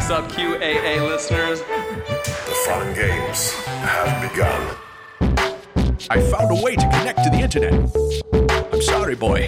What's up, QAA listeners? The fun games have begun. I found a way to connect to the internet. I'm sorry, boy.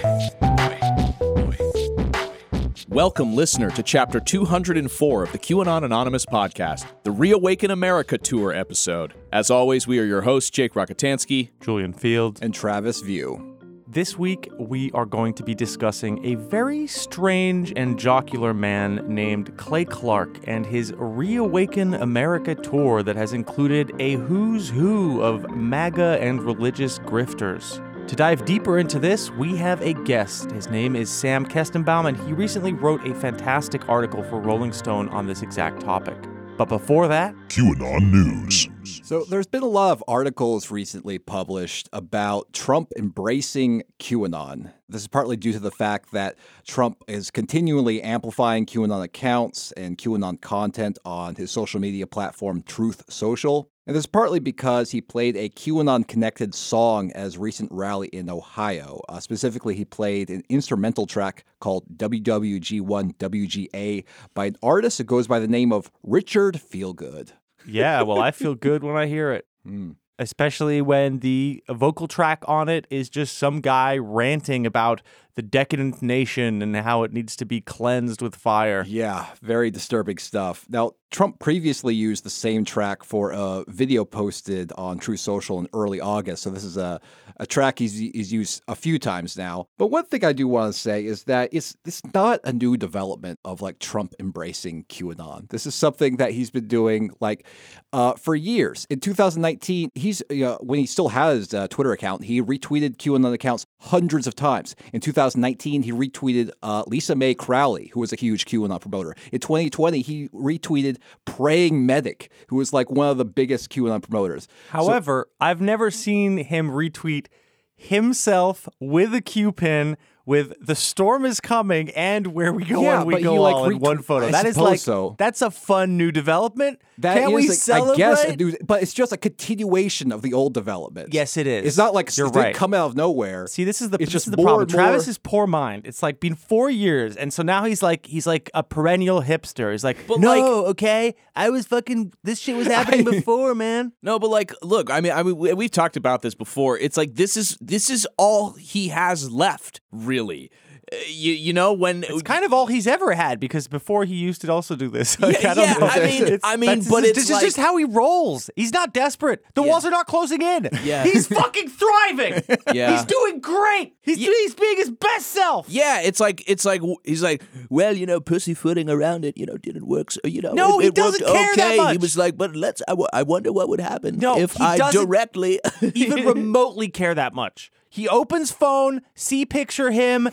Welcome, listener, to chapter 204 of the QAnon Anonymous podcast, the Reawaken America Tour episode. As always, we are your hosts, Jake Rockatansky. Julian Fields. and Travis View. This week, we are going to be discussing a very strange and jocular man named Clay Clark and his Reawaken America tour that has included a who's who of MAGA and religious grifters. To dive deeper into this, we have a guest. His name is Sam Kestenbaum, and he recently wrote a fantastic article for Rolling Stone on this exact topic. But before that, QAnon News. So there's been a lot of articles recently published about Trump embracing QAnon. This is partly due to the fact that Trump is continually amplifying QAnon accounts and QAnon content on his social media platform Truth Social. And this is partly because he played a QAnon connected song at his recent rally in Ohio. Uh, specifically, he played an instrumental track called WWG1WGA by an artist who goes by the name of Richard Feelgood. yeah, well, I feel good when I hear it. Mm. especially when the vocal track on it is just some guy ranting about the decadent nation and how it needs to be cleansed with fire. Yeah, very disturbing stuff. Now, Trump previously used the same track for a video posted on Truth Social in early August. So this is a, a track he's, he's used a few times now. But one thing I do want to say is that it's it's not a new development of like Trump embracing QAnon. This is something that he's been doing like uh, for years. In 2019, he's when he still has a Twitter account, he retweeted QAnon accounts hundreds of times. In 2019, he retweeted uh, Lisa Mei Crowley, who was a huge QAnon promoter. In 2020, he retweeted Praying Medic, who was like one of the biggest QAnon promoters. However, I've never seen him retweet himself with a Q pin with the storm is coming and where we go Yeah, on we he, go like, all in one photo. I That is like so. that's a fun new development. That Can't is, we like, celebrate? I guess, but it's just a continuation of the old development. Yes, it is. It's not like You're it didn't right. come out of nowhere. See, this is the It's this just is the problem. Travis's poor mind. It's like been four years, and so now he's like he's like a perennial hipster. He's like, But, no, like- okay, I was fucking. This shit was happening before, man. No, but like, look, I mean, I mean, we- we've talked about this before. It's like this is this is all he has left, really. Uh, you you know when It's kind of all he's ever had because before he used to also do this. Like, Yeah, I yeah. I mean- It's- I mean, but this, it's this like- is just how he rolls. He's not desperate. The Yeah. walls are not closing in. Yeah. he's fucking thriving. Yeah. he's doing great. He's Yeah. he's being his best self. Yeah, it's like it's like he's like, well, you know, pussyfooting around it, you know, didn't work. So you know, No, it, he it doesn't worked care that okay. He was like, but let's. I, w- I wonder what would happen No, if he I doesn't directly even remotely care that much. He opens phone, see picture him,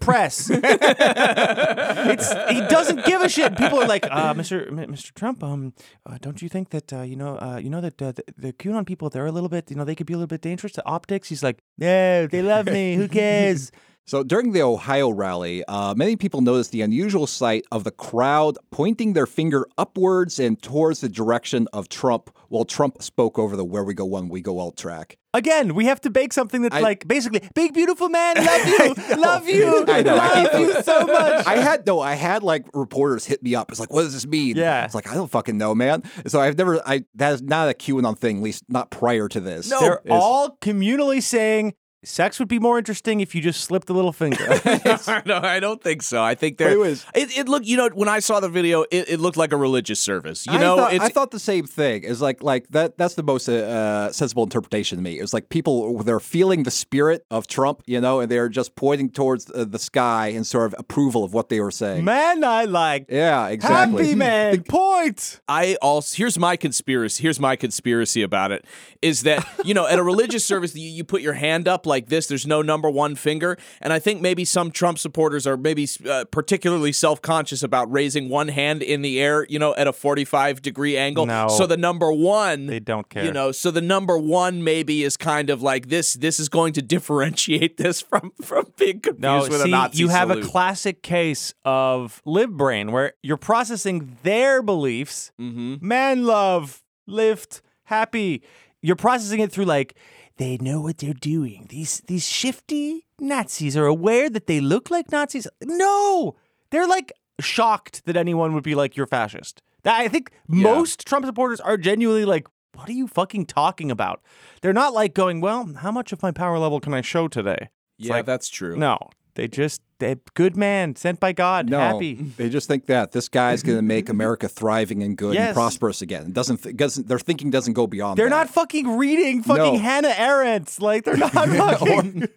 press. it's he doesn't give a shit. People are like, uh, Mr. M- Mr. Trump, um, uh, don't you think that uh, you know, uh, you know that uh, the, the QAnon people they're a little bit, you know, they could be a little bit dangerous to optics. He's like, no, they love me. Who cares? So during the Ohio rally, uh, many people noticed the unusual sight of the crowd pointing their finger upwards and towards the direction of Trump while Trump spoke over the Where We Go One, We Go All track. Again, we have to bake something that's I- like basically big beautiful man, love you, love you, I know, I love know. you so much. I had no, I had like reporters hit me up. It's like, what does this mean? Yeah. It's like I don't fucking know, man. So I've never, I that is not a QAnon thing, at least not prior to this. No, They're It's- all communally saying sex would be more interesting if you just slipped a little finger. no, I don't think so. I think But there. it was- It, it looked. You know, when I saw the video, it, it looked like a religious service. You I know, thought, it's I thought the same thing. It's like like that. That's the most uh, sensible interpretation to me. It was like people they're feeling the spirit of Trump, you know, and they're just pointing towards uh, the sky in sort of approval of what they were saying. man, I like Yeah, exactly. happy man. Point. I also here's my conspiracy. Here's my conspiracy about it is that you know at a religious service you, you put your hand up like this. There's no number one finger, and I think maybe some Trump supporters are maybe uh, particularly self conscious about raising one hand in the air, you know, at a 45 degree angle. No. So the number one, They don't care. You know, so the number one maybe is kind of like this. This is going to differentiate this from from being confused No, with a see, Nazi you have salute. a classic case of lib brain where you're processing their beliefs, Mm-hmm. man love, lift, happy. You're processing it through like they know what they're doing. These these shifty Nazis are aware that they look like Nazis. No, they're like shocked that anyone would be like, you're fascist. That- I think most Trump supporters are genuinely like, what are you fucking talking about? They're not like going, well, how much of my power level can I show today? It's yeah, like, that's true. No, they just, they good man, sent by God, No, happy. they just think that this guy's going to make America thriving and good Yes. and prosperous again. It doesn't, th- doesn't their thinking doesn't go beyond. They're that. not fucking reading fucking No. Hannah Arendt. Like they're not fucking.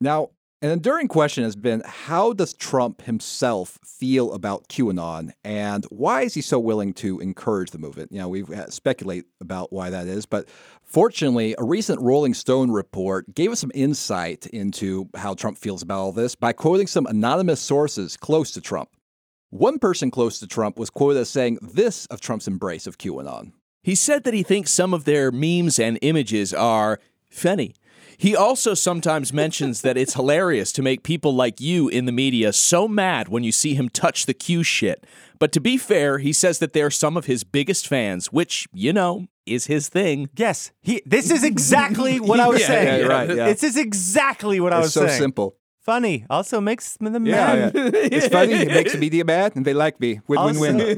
Now, an enduring question has been how does Trump himself feel about QAnon and why is he so willing to encourage the movement? You know, we speculate about why that is, but fortunately, a recent Rolling Stone report gave us some insight into how Trump feels about all this by quoting some anonymous sources close to Trump. One person close to Trump was quoted as saying this of Trump's embrace of QAnon. He said that he thinks some of their memes and images are funny. He also sometimes mentions that it's hilarious to make people like you in the media so mad when you see him touch the Q shit. But to be fair, he says that they're some of his biggest fans, which, you know, is his thing. yes, he. This is exactly what I was Yeah, saying. yeah, you're right, yeah. This is exactly what I was It's so saying. simple. Funny. Also makes me the Yeah, man. yeah. it's funny. It makes the media mad, and they like me. Win, Also, win, win.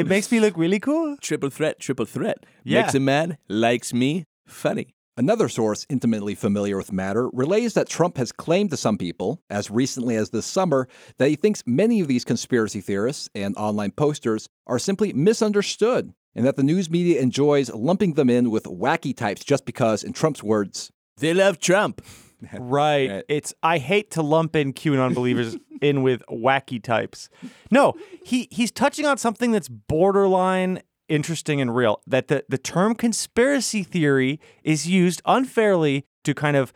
it makes me look really cool. Triple threat, triple threat. Yeah. Makes him mad, likes me, funny. Another source intimately familiar with matter relays that Trump has claimed to some people, as recently as this summer, that he thinks many of these conspiracy theorists and online posters are simply misunderstood, and that the news media enjoys lumping them in with wacky types just because, in Trump's words, They love Trump. Right. Right. It's I hate to lump in QAnon believers in with wacky types. No, he he's touching on something that's borderline interesting and real. That the, the term conspiracy theory is used unfairly to kind of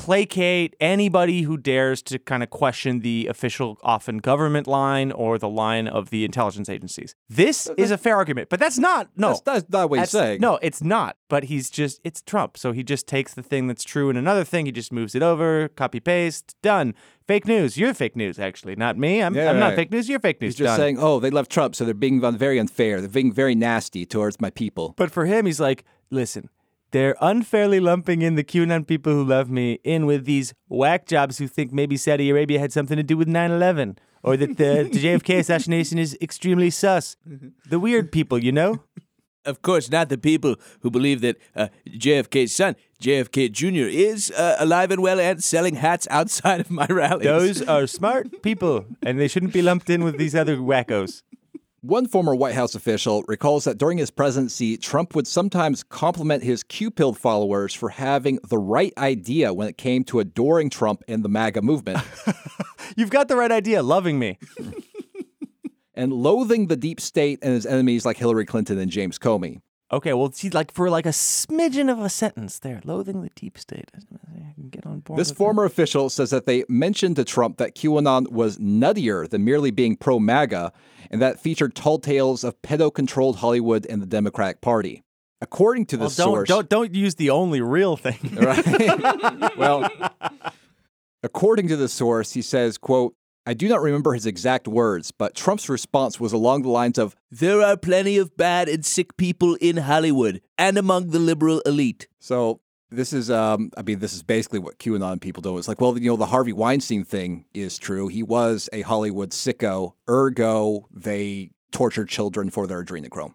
placate anybody who dares to kind of question the official often government line or the line of the intelligence agencies. This is a fair argument, but that's not no. that's, that's not what he's saying. No, it's not. But he's just, it's Trump. So he just takes the thing that's true and another thing, he just moves it over, copy paste, done. Fake news. You're fake news, actually, not me. I'm, Yeah, I'm not fake news. You're fake news. He's just done. saying, oh, they love Trump, so they're being very unfair. They're being very nasty towards my people. But for him, he's like, listen, they're unfairly lumping in the QAnon people who love me in with these whack jobs who think maybe Saudi Arabia had something to do with 9 11 or that the, the JFK assassination is extremely sus. The weird people, you know? Of course, not the people who believe that uh, JFK's son, JFK Jr., is uh, alive and well and selling hats outside of my rallies. Those are smart people, and they shouldn't be lumped in with these other wackos. One former White House official recalls that during his presidency, Trump would sometimes compliment his Q-pilled followers for having the right idea when it came to adoring Trump and the MAGA movement You've got the right idea, loving me. and loathing the deep state and his enemies like Hillary Clinton and James Comey. Okay, well, see, like for like a smidgen of a sentence there, loathing the deep state. This with former official says that they mentioned to Trump that QAnon was nuttier than merely being pro MAGA and that featured tall tales of pedo controlled Hollywood and the Democratic Party. According to Well, don't, source, don't don't use the only real thing. right? well, according to the source, he says, quote, I do not remember his exact words, but Trump's response was along the lines of, There are plenty of bad and sick people in Hollywood and among the liberal elite. so this is um I mean this is basically what QAnon people do. It's like, well, you know, the Harvey Weinstein thing is true. He was a Hollywood sicko, ergo they tortured children for their adrenochrome.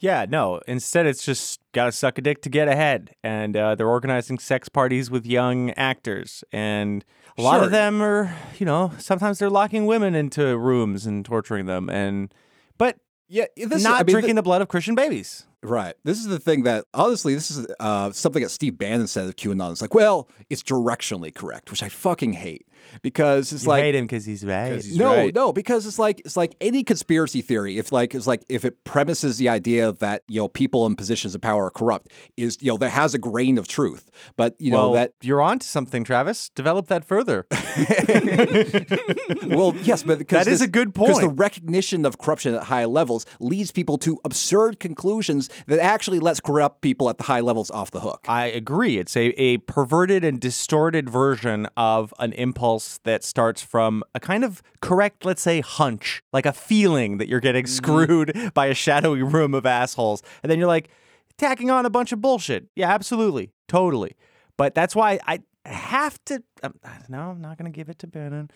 yeah, no. Instead, it's just gotta suck a dick to get ahead, and uh, they're organizing sex parties with young actors, and a lot Sure. of them are, you know, sometimes they're locking women into rooms and torturing them, and but Yeah, this not I mean, drinking the blood of Christian babies. Right. This is the thing that honestly, this is uh, something that Steve Bannon said of QAnon. It's like, well, it's directionally correct, which I fucking hate because it's You like hate him because he's right. he's no, right. no, because it's like it's like any conspiracy theory. If like it's like if it premises the idea that you know people in positions of power are corrupt, is you know that has a grain of truth. But you know that you're onto something, Travis. Develop that further. well, yes, but because That is this- a good point. Because the recognition of corruption at high levels leads people to absurd conclusions that actually lets corrupt people at the high levels off the hook. I agree. It's a, a perverted and distorted version of an impulse that starts from a kind of correct, let's say, hunch, like a feeling that you're getting Mm-hmm. screwed by a shadowy room of assholes. And then you're like, tacking on a bunch of bullshit. Yeah, absolutely. Totally. But that's why I. have to. Um, no, I'm not going to give it to Bannon.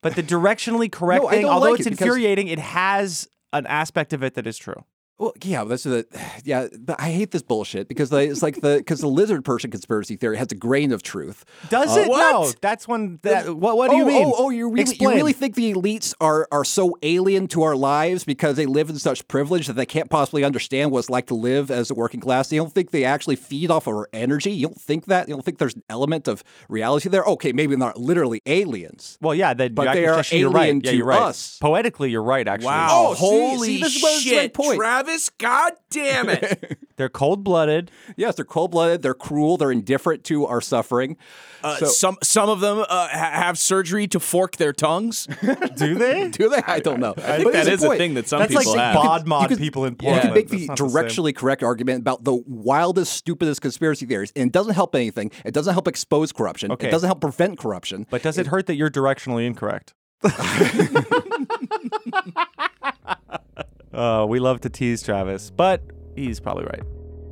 But the directionally correct No, thing, although like it's it infuriating, it has an aspect of it that is true. Well, yeah, that's the yeah. But I hate this bullshit because like, it's like the because the lizard person conspiracy theory has a grain of truth. Does Uh, it? what? No, that's when. That, what, what do you oh, mean? Oh, oh, you really, you really think the elites are are so alien to our lives because they live in such privilege that they can't possibly understand what it's like to live as a working class? You don't think they actually feed off our energy? You don't think that? You don't think there's an element of reality there? Okay, maybe not literally aliens. Well, yeah, they, But they are actually, you're right. alien Yeah, to you're right. us. Poetically, you're right. Actually, Wow. Oh, holy see, this is this is my shit. point. Travis, god damn it. they're cold blooded. Yes, they're cold blooded. They're cruel. They're indifferent to our suffering. Uh, So- some some of them uh, ha- have surgery to fork their tongues. Do they? Do they? I don't know. I think that is a thing that some That's like people have. bod mod could- people in You Portland. can make That's the not the directionally correct argument about the wildest, stupidest conspiracy theories, and it doesn't help anything. It doesn't help expose corruption. Okay. It doesn't help prevent corruption. But does it hurt that you're directionally incorrect? Uh, we love to tease Travis, but he's probably right.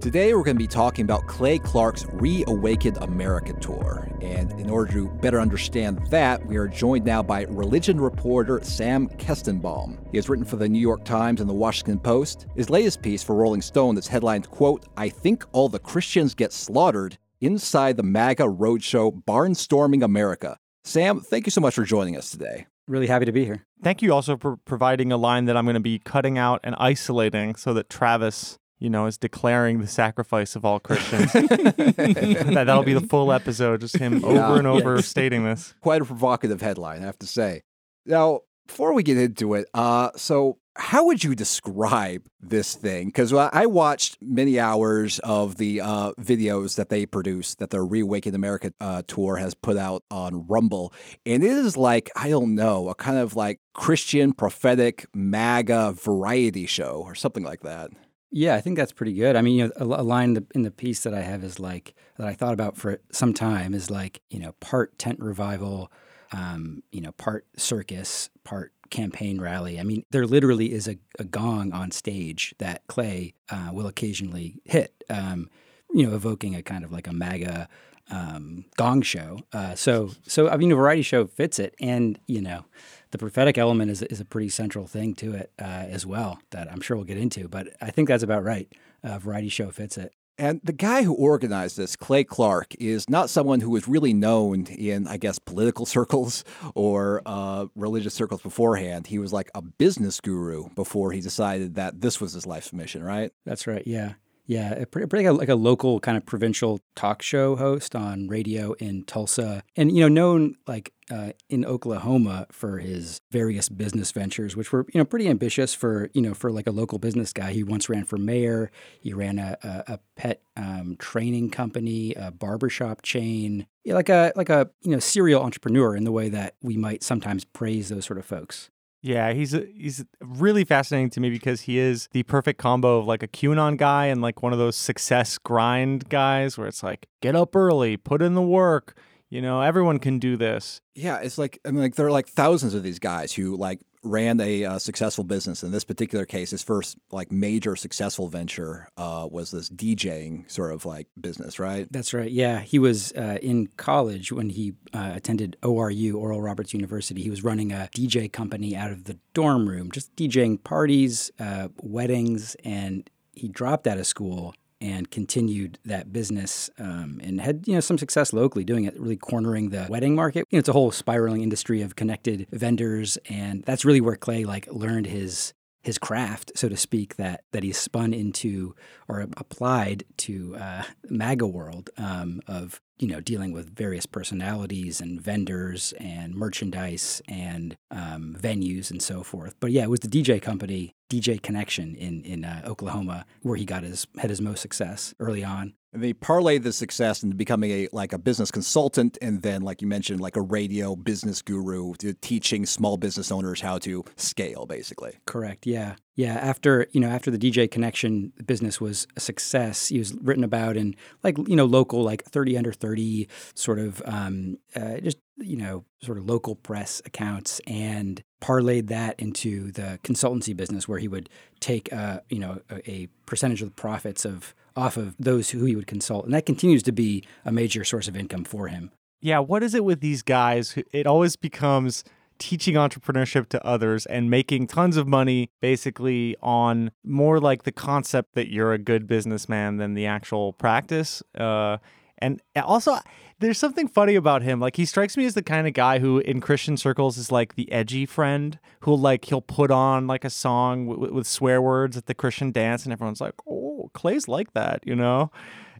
Today, we're going to be talking about Clay Clark's Reawakened America tour. And in order to better understand that, we are joined now by religion reporter Sam Kestenbaum. He has written for the New York Times and the Washington Post. His latest piece for Rolling Stone is headlined, quote, I think all the Christians get slaughtered inside the MAGA roadshow barnstorming America. Sam, thank you so much for joining us today. Really happy to be here. Thank you also for providing a line that I'm going to be cutting out and isolating so that Travis, you know, is declaring the sacrifice of all Christians. that, that'll be the full episode, just him over and over stating this. Quite a provocative headline, I have to say. Now, before we get into it, uh, so how would you describe this thing? Because I watched many hours of the uh, videos that they produced that their Reawaken America uh, tour has put out on Rumble, and it is like I don't know, a kind of like Christian prophetic MAGA variety show or something like that. Yeah, I think that's pretty good. I mean, you know, a, line in the, in the piece that I have is like that I thought about for some time is like you know part tent revival, um, you know part circus, part campaign rally. I mean, there literally is a, a gong on stage that Clay uh, will occasionally hit, um, you know, evoking a kind of like a MAGA um, gong show. Uh, so, so I mean, a variety show fits it, and you know, the prophetic element is is a pretty central thing to it uh, as well that I'm sure we'll get into. But I think that's about right. A variety show fits it. And the guy who organized this, Clay Clark, is not someone who was really known in, I guess, political circles or uh, religious circles beforehand. He was like a business guru before he decided that this was his life's mission, right? That's right. Yeah. Yeah, a pretty, pretty like a local kind of provincial talk show host on radio in Tulsa, and you know known like uh, in Oklahoma for his various business ventures, which were you know pretty ambitious for you know for like a local business guy. He once ran for mayor. He ran a, a, a pet um, training company, a barbershop chain, yeah, like a like a you know serial entrepreneur in the way that we might sometimes praise those sort of folks. Yeah, he's a, he's really fascinating to me because he is the perfect combo of like a QAnon guy and like one of those success grind guys where it's like get up early, put in the work. You know, everyone can do this. Yeah, it's like I mean, like there are like thousands of these guys who like ran a uh, successful business. In this particular case, his first like major successful venture uh, was this DJing sort of like business, right? That's right. Yeah, he was uh, in college when he uh, attended ORU, Oral Roberts University. He was running a DJ company out of the dorm room, just DJing parties, uh, weddings, and he dropped out of school and continued that business um, and had you know some success locally doing it, really cornering the wedding market. You know, it's a whole spiraling industry of connected vendors, and that's really where Clay like learned his his craft, so to speak, that that he spun into or applied to uh, MAGA world um, of you know dealing with various personalities and vendors and merchandise and um, venues and so forth. But yeah, it was the DJ company, DJ Connection in in uh, Oklahoma, where he got his had his most success early on. They parlayed the success into becoming a like a business consultant, and then, like you mentioned, like a radio business guru, teaching small business owners how to scale, basically. Correct. Yeah. Yeah. After you know, after the DJ Connection business was a success, he was written about in like you know local like thirty under thirty sort of um, uh, just you know sort of local press accounts and parlayed that into the consultancy business where he would take uh, you know a, a percentage of the profits of off of those who he would consult, and that continues to be a major source of income for him. yeah, what is it with these guys? It always becomes teaching entrepreneurship to others and making tons of money basically on more like the concept that you're a good businessman than the actual practice. Uh, and also, there's something funny about him. Like he strikes me as the kind of guy who, in Christian circles, is like the edgy friend who, like, he'll put on like a song w- with swear words at the Christian dance, and everyone's like, "Oh, Clay's like that," you know.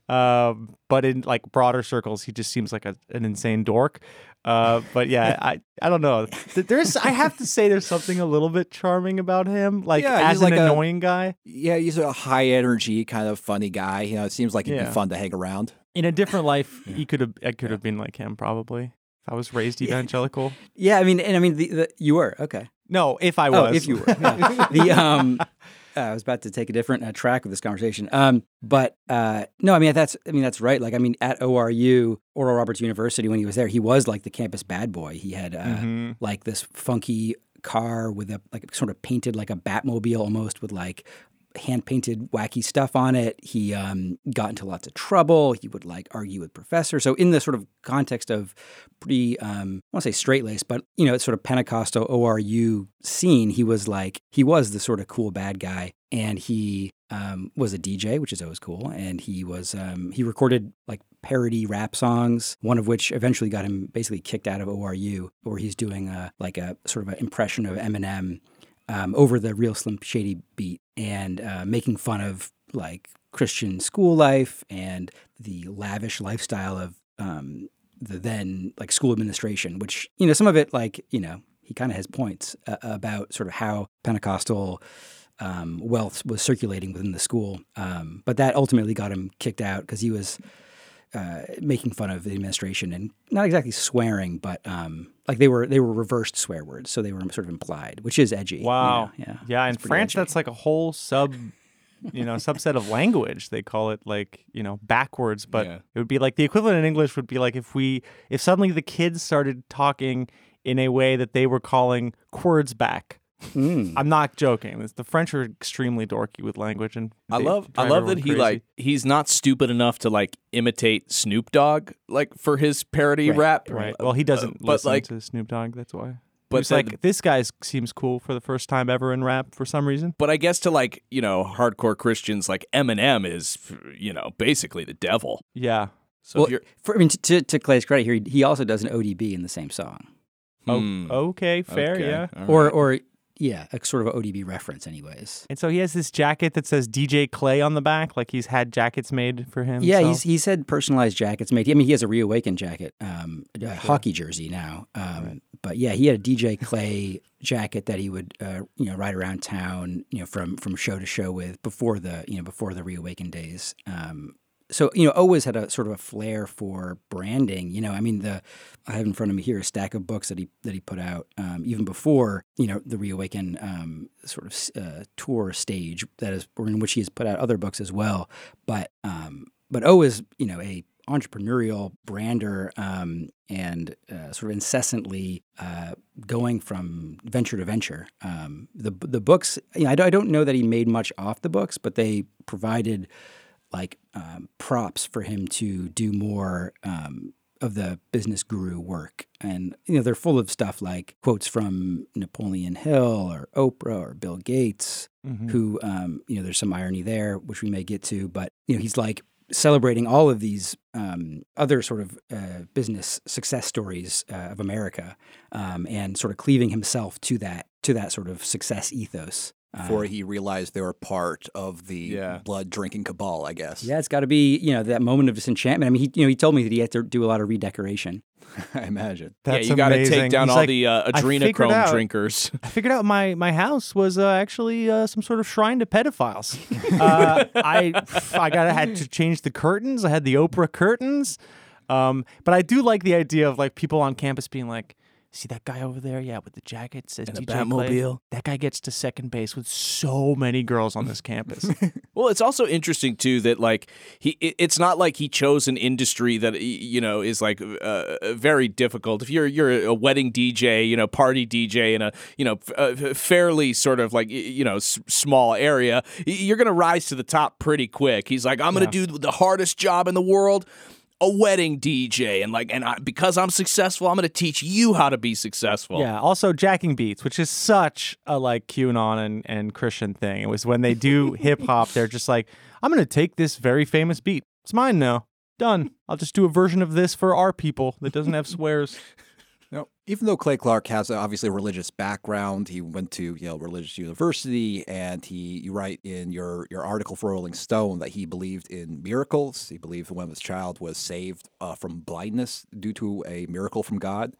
Um, but in like broader circles, he just seems like a, an insane dork. Uh, but yeah, I I don't know. There's I have to say there's something a little bit charming about him, like Yeah, as like an a- annoying guy. Yeah, he's a high energy kind of funny guy. You know, it seems like it'd Yeah. be fun to hang around. In a different life, he could have I could have been like him probably. If I was raised evangelical. Yeah, I mean, and I mean, the, the, you were okay. No, if I was. Oh, if you were. Yeah. the um, uh, I was about to take a different uh, track of this conversation. Um, but uh, no, I mean that's I mean that's right. Like I mean, at ORU, Oral Roberts University, when he was there, he was like the campus bad boy. He had uh, Mhm. like this funky car with a like sort of painted like a Batmobile almost with like hand painted wacky stuff on it. He um, got into lots of trouble. He would like argue with professors. So in the sort of context of pretty, um, I want to say straight laced, but you know, it's sort of Pentecostal ORU scene. He was like he was the sort of cool bad guy, and he um, was a DJ, which is always cool. And he was um, he recorded like parody rap songs, one of which eventually got him basically kicked out of ORU, where he's doing a, like a sort of an impression of Eminem um, over the real Slim Shady beat and uh, making fun of like Christian school life and the lavish lifestyle of um, the then like school administration, which, you know, some of it, like, you know, he kind of has points uh, about sort of how Pentecostal um, wealth was circulating within the school. Um, but that ultimately got him kicked out because he was uh, making fun of the administration and not exactly swearing, but um, like they were they were reversed swear words, so they were sort of implied, which is edgy. you know? Wow. yeah, Yeah. In It's France, edgy. that's like a whole sub, you know, subset of language. They call it like, you know, backwards, but Yeah. it would be like the equivalent in English would be like if we, if suddenly the kids started talking in a way that they were calling words back. Mm. I'm not joking. It's- The French are extremely dorky with language, and I love I love that he crazy. like he's not stupid enough to like imitate Snoop Dogg like for his parody Right, rap. Right. Well, he doesn't but, listen like- to Snoop Dogg. That's why. But But the- like this guy seems cool for the first time ever in rap for some reason. But I guess to like you know hardcore Christians, like Eminem is you know basically the devil. Yeah. So well, if you're for, I mean, to, to Clay's credit here, he, he also does an ODB in the same song, Oh, Hmm. okay. Fair. Okay, Yeah. all or or yeah, a sort of ODB reference, anyways. And so he has this jacket that says DJ Clay on the back, like he's had jackets made for him. Yeah, he's he's had personalized jackets made. I mean, he has a reawakened jacket, um, a hockey jersey now. Um, But yeah, he had a DJ Clay jacket that he would uh, you know ride around town, you know, from from show to show with before the you know before the reawakened days. Um, so you know, always had a sort of a flair for branding. You know, I mean, the I have in front of me here a stack of books that he that he put out um, even before you know the reawaken um, sort of uh, tour stage that is in which he has put out other books as well. But um, but O is you know a entrepreneurial brander um, and uh, sort of incessantly uh, going from venture to venture. Um, the the books, you know, I don't know that he made much off the books, but they provided like um, props for him to do more um, of the business guru work. And you know, they're full of stuff like quotes from Napoleon Hill or Oprah or Bill Gates, Mhm. who um, you know, there's some irony there, which we may get to. But you know, he's like celebrating all of these um, other sort of uh, business success stories uh, of America, um, and sort of cleaving himself to that to that sort of success ethos. Before Uh, he realized they were part of the Yeah. blood drinking cabal, I guess. yeah, it's got to be you know that moment of disenchantment. I mean, he you know he told me that he had to do a lot of redecoration. I imagine. That's yeah, you got to take down He's all like, the uh, "I adrenochrome out- drinkers. I figured out my my house was uh, actually uh, some sort of shrine to pedophiles. uh, I I got had to change the curtains. I had the Oprah curtains. Um, but I do like the idea of like people on campus being like, "See that guy over there? Yeah, with the jacket says And the DJ. Batmobile." That guy gets to second base with so many girls on this campus. Well, it's also interesting too that like he, it's not like he chose an industry that you know is like uh, very difficult. If you're you're a wedding DJ, you know, party DJ in a you know f- uh, fairly sort of like you know s- small area, you're gonna rise to the top pretty quick. He's like, I'm gonna do the hardest job in the world. A wedding DJ, and like, and I, because I'm successful, I'm going to teach you how to be successful. Yeah. Also, jacking beats, which is such a like QAnon and, and Christian thing. It was when they do hip hop, they're just like, I'm going to take this very famous beat. It's mine now. Done. I'll just do a version of this for our people that doesn't have swears. Now, even though Clay Clark has a, obviously a religious background, he went to Yale Religious University, and he you write in your your article for Rolling Stone that he believed in miracles. He believed when his child was saved uh, from blindness due to a miracle from God.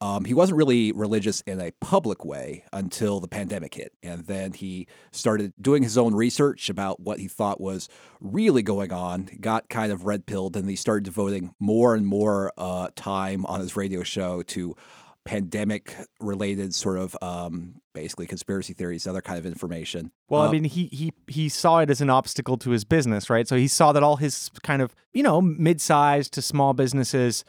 Um, he wasn't really religious in a public way until the pandemic hit. And then he started doing his own research about what he thought was really going on, got kind of red pilled, and he started devoting more and more uh, time on his radio show to pandemic related sort of um, basically conspiracy theories, other kind of information. Well, Uh, I mean, he he he saw it as an obstacle to his business, right? So he saw that all his kind of you know mid-sized to small businesses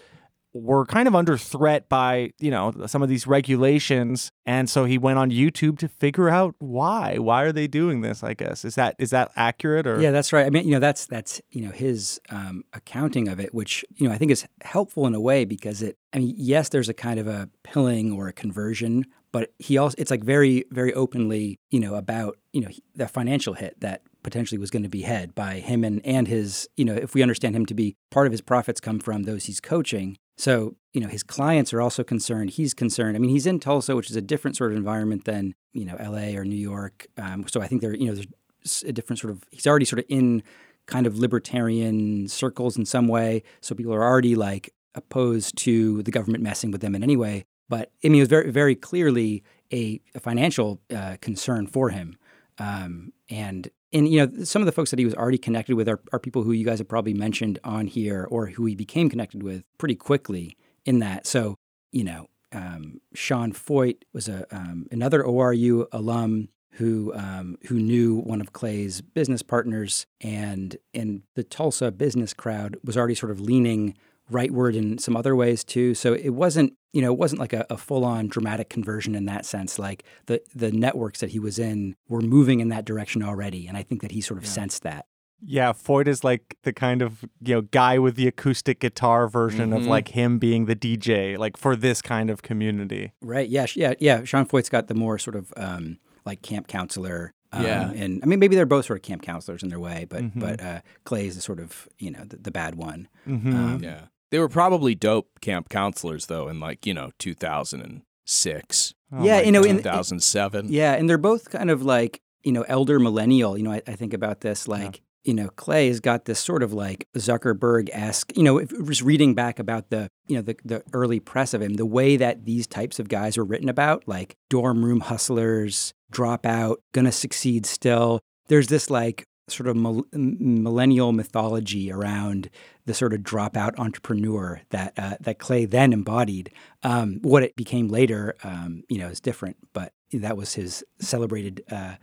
were kind of under threat by you know some of these regulations, and so he went on YouTube to figure out why. Why are they doing this? I guess is that is that accurate or Yeah, that's right. I mean, you know, that's that's you know his um, accounting of it, which you know I think is helpful in a way because it. I mean, yes, there's a kind of a pilling or a conversion, but he also it's like very very openly you know about you know the financial hit that potentially was going to be had by him and and his you know if we understand him to be part of his profits come from those he's coaching. So you know his clients are also concerned. He's concerned. I mean, he's in Tulsa, which is a different sort of environment than you know L.A. or New York. Um, so I think there you know there's a different sort of he's already sort of in kind of libertarian circles in some way so people are already like opposed to the government messing with them in any way but i mean it was very very clearly a, a financial uh, concern for him um, and and you know some of the folks that he was already connected with are, are people who you guys have probably mentioned on here or who he became connected with pretty quickly in that. So you know um, Sean Feucht was a um, another oru alum who um, who knew one of Clay's business partners, and and the Tulsa business crowd was already sort of leaning rightward in some other ways too. So it wasn't you know it wasn't like a, a full on dramatic conversion in that sense. Like the the networks that he was in were moving in that direction already, and I think that he sort of sensed that. Yeah, Feucht is like the kind of you know guy with the acoustic guitar version of Mhm. like him being the DJ, like for this kind of community. Right? Yeah. Yeah. Yeah. Sean Feucht's got the more sort of um, like camp counselor. Um, Yeah. And I mean, maybe they're both sort of camp counselors in their way, but Mhm. but uh, Clay is the sort of you know the, the bad one. Mm-hmm. Um, Yeah. They were probably dope camp counselors though in like, you know, 2006, Oh yeah. You know, in, 2007. Yeah, and they're both kind of like, you know, elder millennial. You know, I, I think about this like, you know, Clay's got this sort of like Zuckerberg esque, you know, if, just reading back about the, you know, the, the early press of him, the way that these types of guys were written about, like dorm room hustlers, dropout, gonna succeed still. There's this like sort of mil- millennial mythology around the sort of dropout entrepreneur that uh, that Clay then embodied. Um, what it became later, um, you know, is different, but that was his celebrated uh,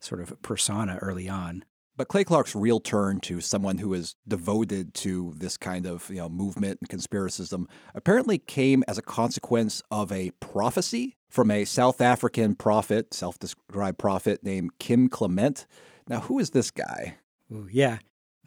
sort of persona early on. But Clay Clark's real turn to someone who is devoted to this kind of you know movement and conspiracism apparently came as a consequence of a prophecy from a South African prophet, self-described prophet named Kim Clement. Now, who is this guy? Ooh, yeah,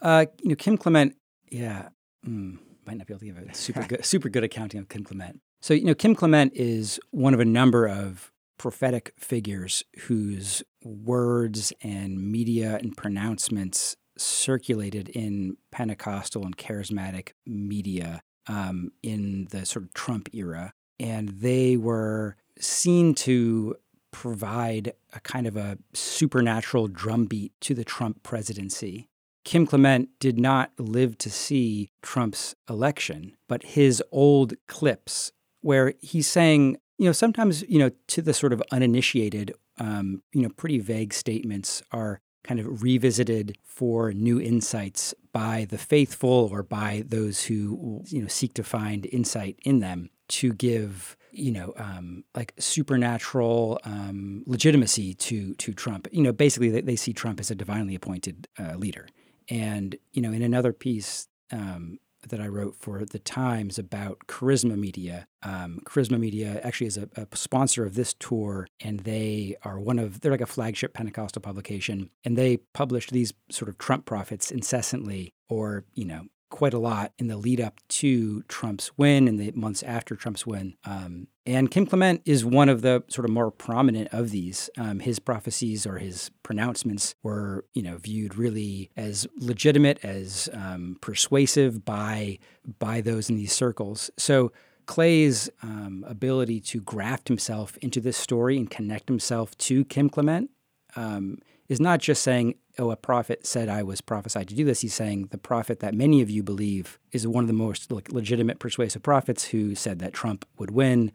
uh, you know, Kim Clement. Yeah, mm, might not be able to give a super good, super good accounting of Kim Clement. So you know, Kim Clement is one of a number of prophetic figures whose words and media and pronouncements circulated in Pentecostal and charismatic media um, in the sort of Trump era, and they were seen to provide a kind of a supernatural drumbeat to the Trump presidency. Kim Clement did not live to see Trump's election, but his old clips where he's saying, you know, sometimes, you know, to the sort of uninitiated, um, you know, pretty vague statements are kind of revisited for new insights by the faithful or by those who, you know, seek to find insight in them to give you know, um, like supernatural um, legitimacy to to Trump. You know, basically they, they see Trump as a divinely appointed uh, leader. And you know, in another piece um, that I wrote for the Times about Charisma Media, um, Charisma Media actually is a, a sponsor of this tour, and they are one of they're like a flagship Pentecostal publication, and they published these sort of Trump prophets incessantly, or you know, quite a lot in the lead up to Trump's win and the months after Trump's win. Um, and Kim Clement is one of the sort of more prominent of these. Um, his prophecies or his pronouncements were, you know, viewed really as legitimate, as um, persuasive by by those in these circles. So Clay's um, ability to graft himself into this story and connect himself to Kim Clement um, is not just saying, oh, a prophet said I was prophesied to do this. He's saying the prophet that many of you believe is one of the most like, legitimate persuasive prophets who said that Trump would win.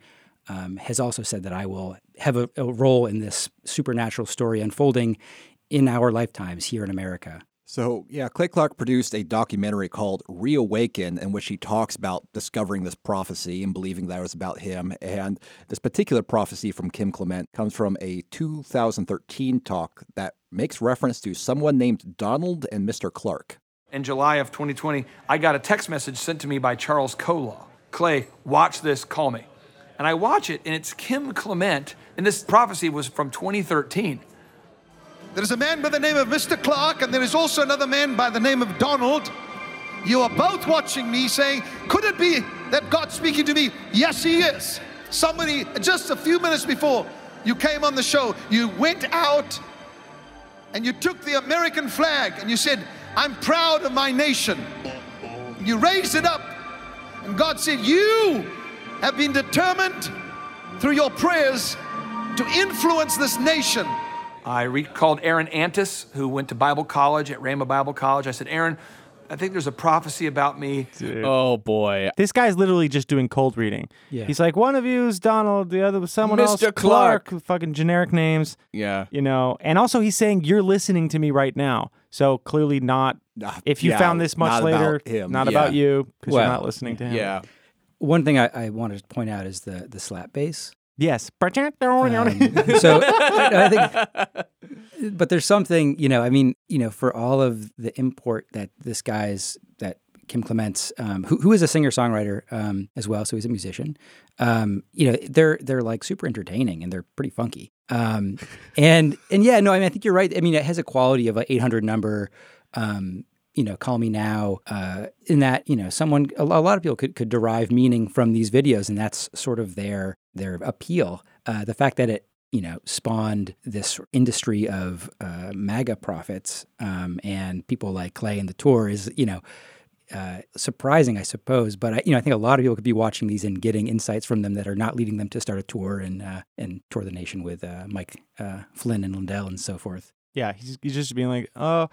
Um, has also said that I will have a, a role in this supernatural story unfolding in our lifetimes here in America. So, yeah, Clay Clark produced a documentary called Reawaken, in which he talks about discovering this prophecy and believing that it was about him. And this particular prophecy from Kim Clement comes from a 2013 talk that makes reference to someone named Donald and Mr. Clark. In July of 2020, I got a text message sent to me by Charles Kolaw. Clay, watch this, call me. And I watch it, and it's Kim Clement, and this prophecy was from 2013. There is a man by the name of Mr. Clark, and there is also another man by the name of Donald. You are both watching me saying, Could it be that God's speaking to me? Yes, He is. Somebody, just a few minutes before you came on the show, you went out and you took the American flag and you said, I'm proud of my nation. You raised it up, and God said, You have been determined through your prayers to influence this nation. I recalled Aaron Antis, who went to Bible college at Rhema Bible College. I said, Aaron, I think there's a prophecy about me. Oh boy. This guy's literally just doing cold reading. Yeah. He's like, one of you is Donald, the other was someone else. Mr. Clark. Fucking generic names, Yeah. you know. And also, he's saying, you're listening to me right now. So clearly not. Ah, If you yeah, found this much not later, about him. not Yeah. about you, because Well, you're not listening to him. Yeah. One thing I, I wanted to point out is the the slap bass. Yes. Um, so I think, but there's something, you know, I mean, you know, for all of the import that this guy's, that Kim Clements, um, who, who is a singer songwriter um, as well, so he's a musician. Um, you know, they're they're like super entertaining and they're pretty funky. Um, and and yeah, no, I mean, I think you're right. I mean, it has a quality of an 800 number. Um, you know, call me now. Uh, in that, you know, someone, a, lot of people could could derive meaning from these videos, and that's sort of their their appeal. Uh, the fact that it you know, spawned this industry of uh, MAGA prophets um, and people like Clay and the Tour is, you know, uh, surprising, I suppose. But I, you know, I think a lot of people could be watching these and getting insights from them that are not leading them to start a tour and uh, and tour the nation with uh, Mike uh, Flynn and Lindell and so forth. Yeah, he's, he's just being like, oh,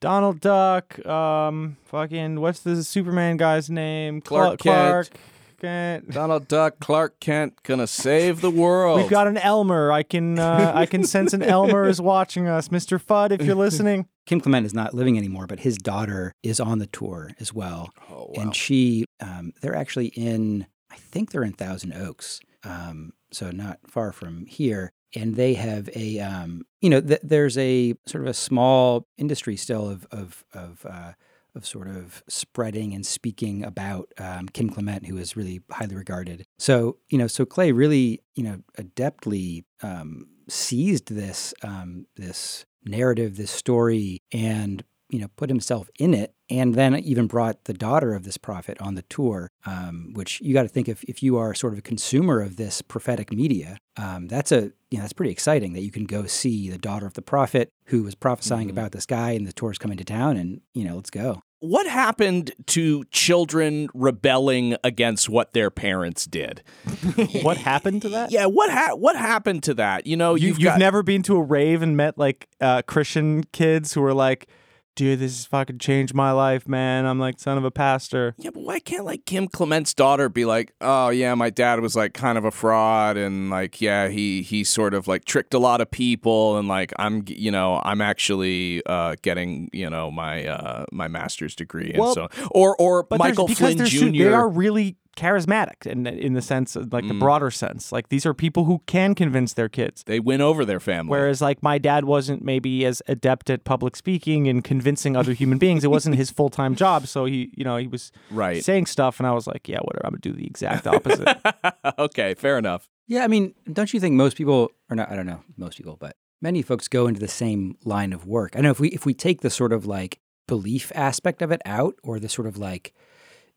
Donald Duck, um, fucking, what's the Superman guy's name? Clark Cla- Kent. Clark Kent. Donald Duck, Clark Kent, gonna save the world. We've got an Elmer. I can uh, I can sense an Elmer is watching us, Mr. Fudd. If you're listening, Kim Clement is not living anymore, but his daughter is on the tour as well. Oh, wow. And she, um, they're actually in, I think they're in Thousand Oaks, um, so not far from here. And they have a, um, you know, th- there's a sort of a small industry still of of of uh, of sort of spreading and speaking about um, Kim Clement, who is really highly regarded. So you know, so Clay really, you know, adeptly um, seized this um, this narrative, this story, and you know, put himself in it, and then even brought the daughter of this prophet on the tour. Um, which you got to think if if you are sort of a consumer of this prophetic media, um, that's a you know that's pretty exciting that you can go see the daughter of the prophet who was prophesying about this guy, and the tour's coming to town, and you know, let's go. what happened to children rebelling against what their parents did? what happened to that? Yeah, what ha- what happened to that? You know, You, you've you've got, never been to a rave and met like uh, Christian kids who were like, dude, this has fucking changed my life, man. I'm like son of a pastor. Yeah, but why can't like Kim Clement's daughter be like, oh yeah, my dad was like kind of a fraud and like yeah, he he sort of like tricked a lot of people and like I'm you know I'm actually uh, getting you know my uh, my master's degree and Well, so or or Michael Flynn Jr. su- they are really charismatic in in the sense of, like Mm. the broader sense. Like these are people who can convince their kids. they win over their family. Whereas like my dad wasn't maybe as adept at public speaking and convincing other human beings. It wasn't his full time job. So he you know, he was Right. saying stuff and I was like, Yeah, whatever, I'm gonna do the exact opposite. okay, fair enough. Yeah, I mean, don't you think most people, or not? I don't know, most people, but many folks go into the same line of work. I know if we if we take the sort of like belief aspect of it out or the sort of like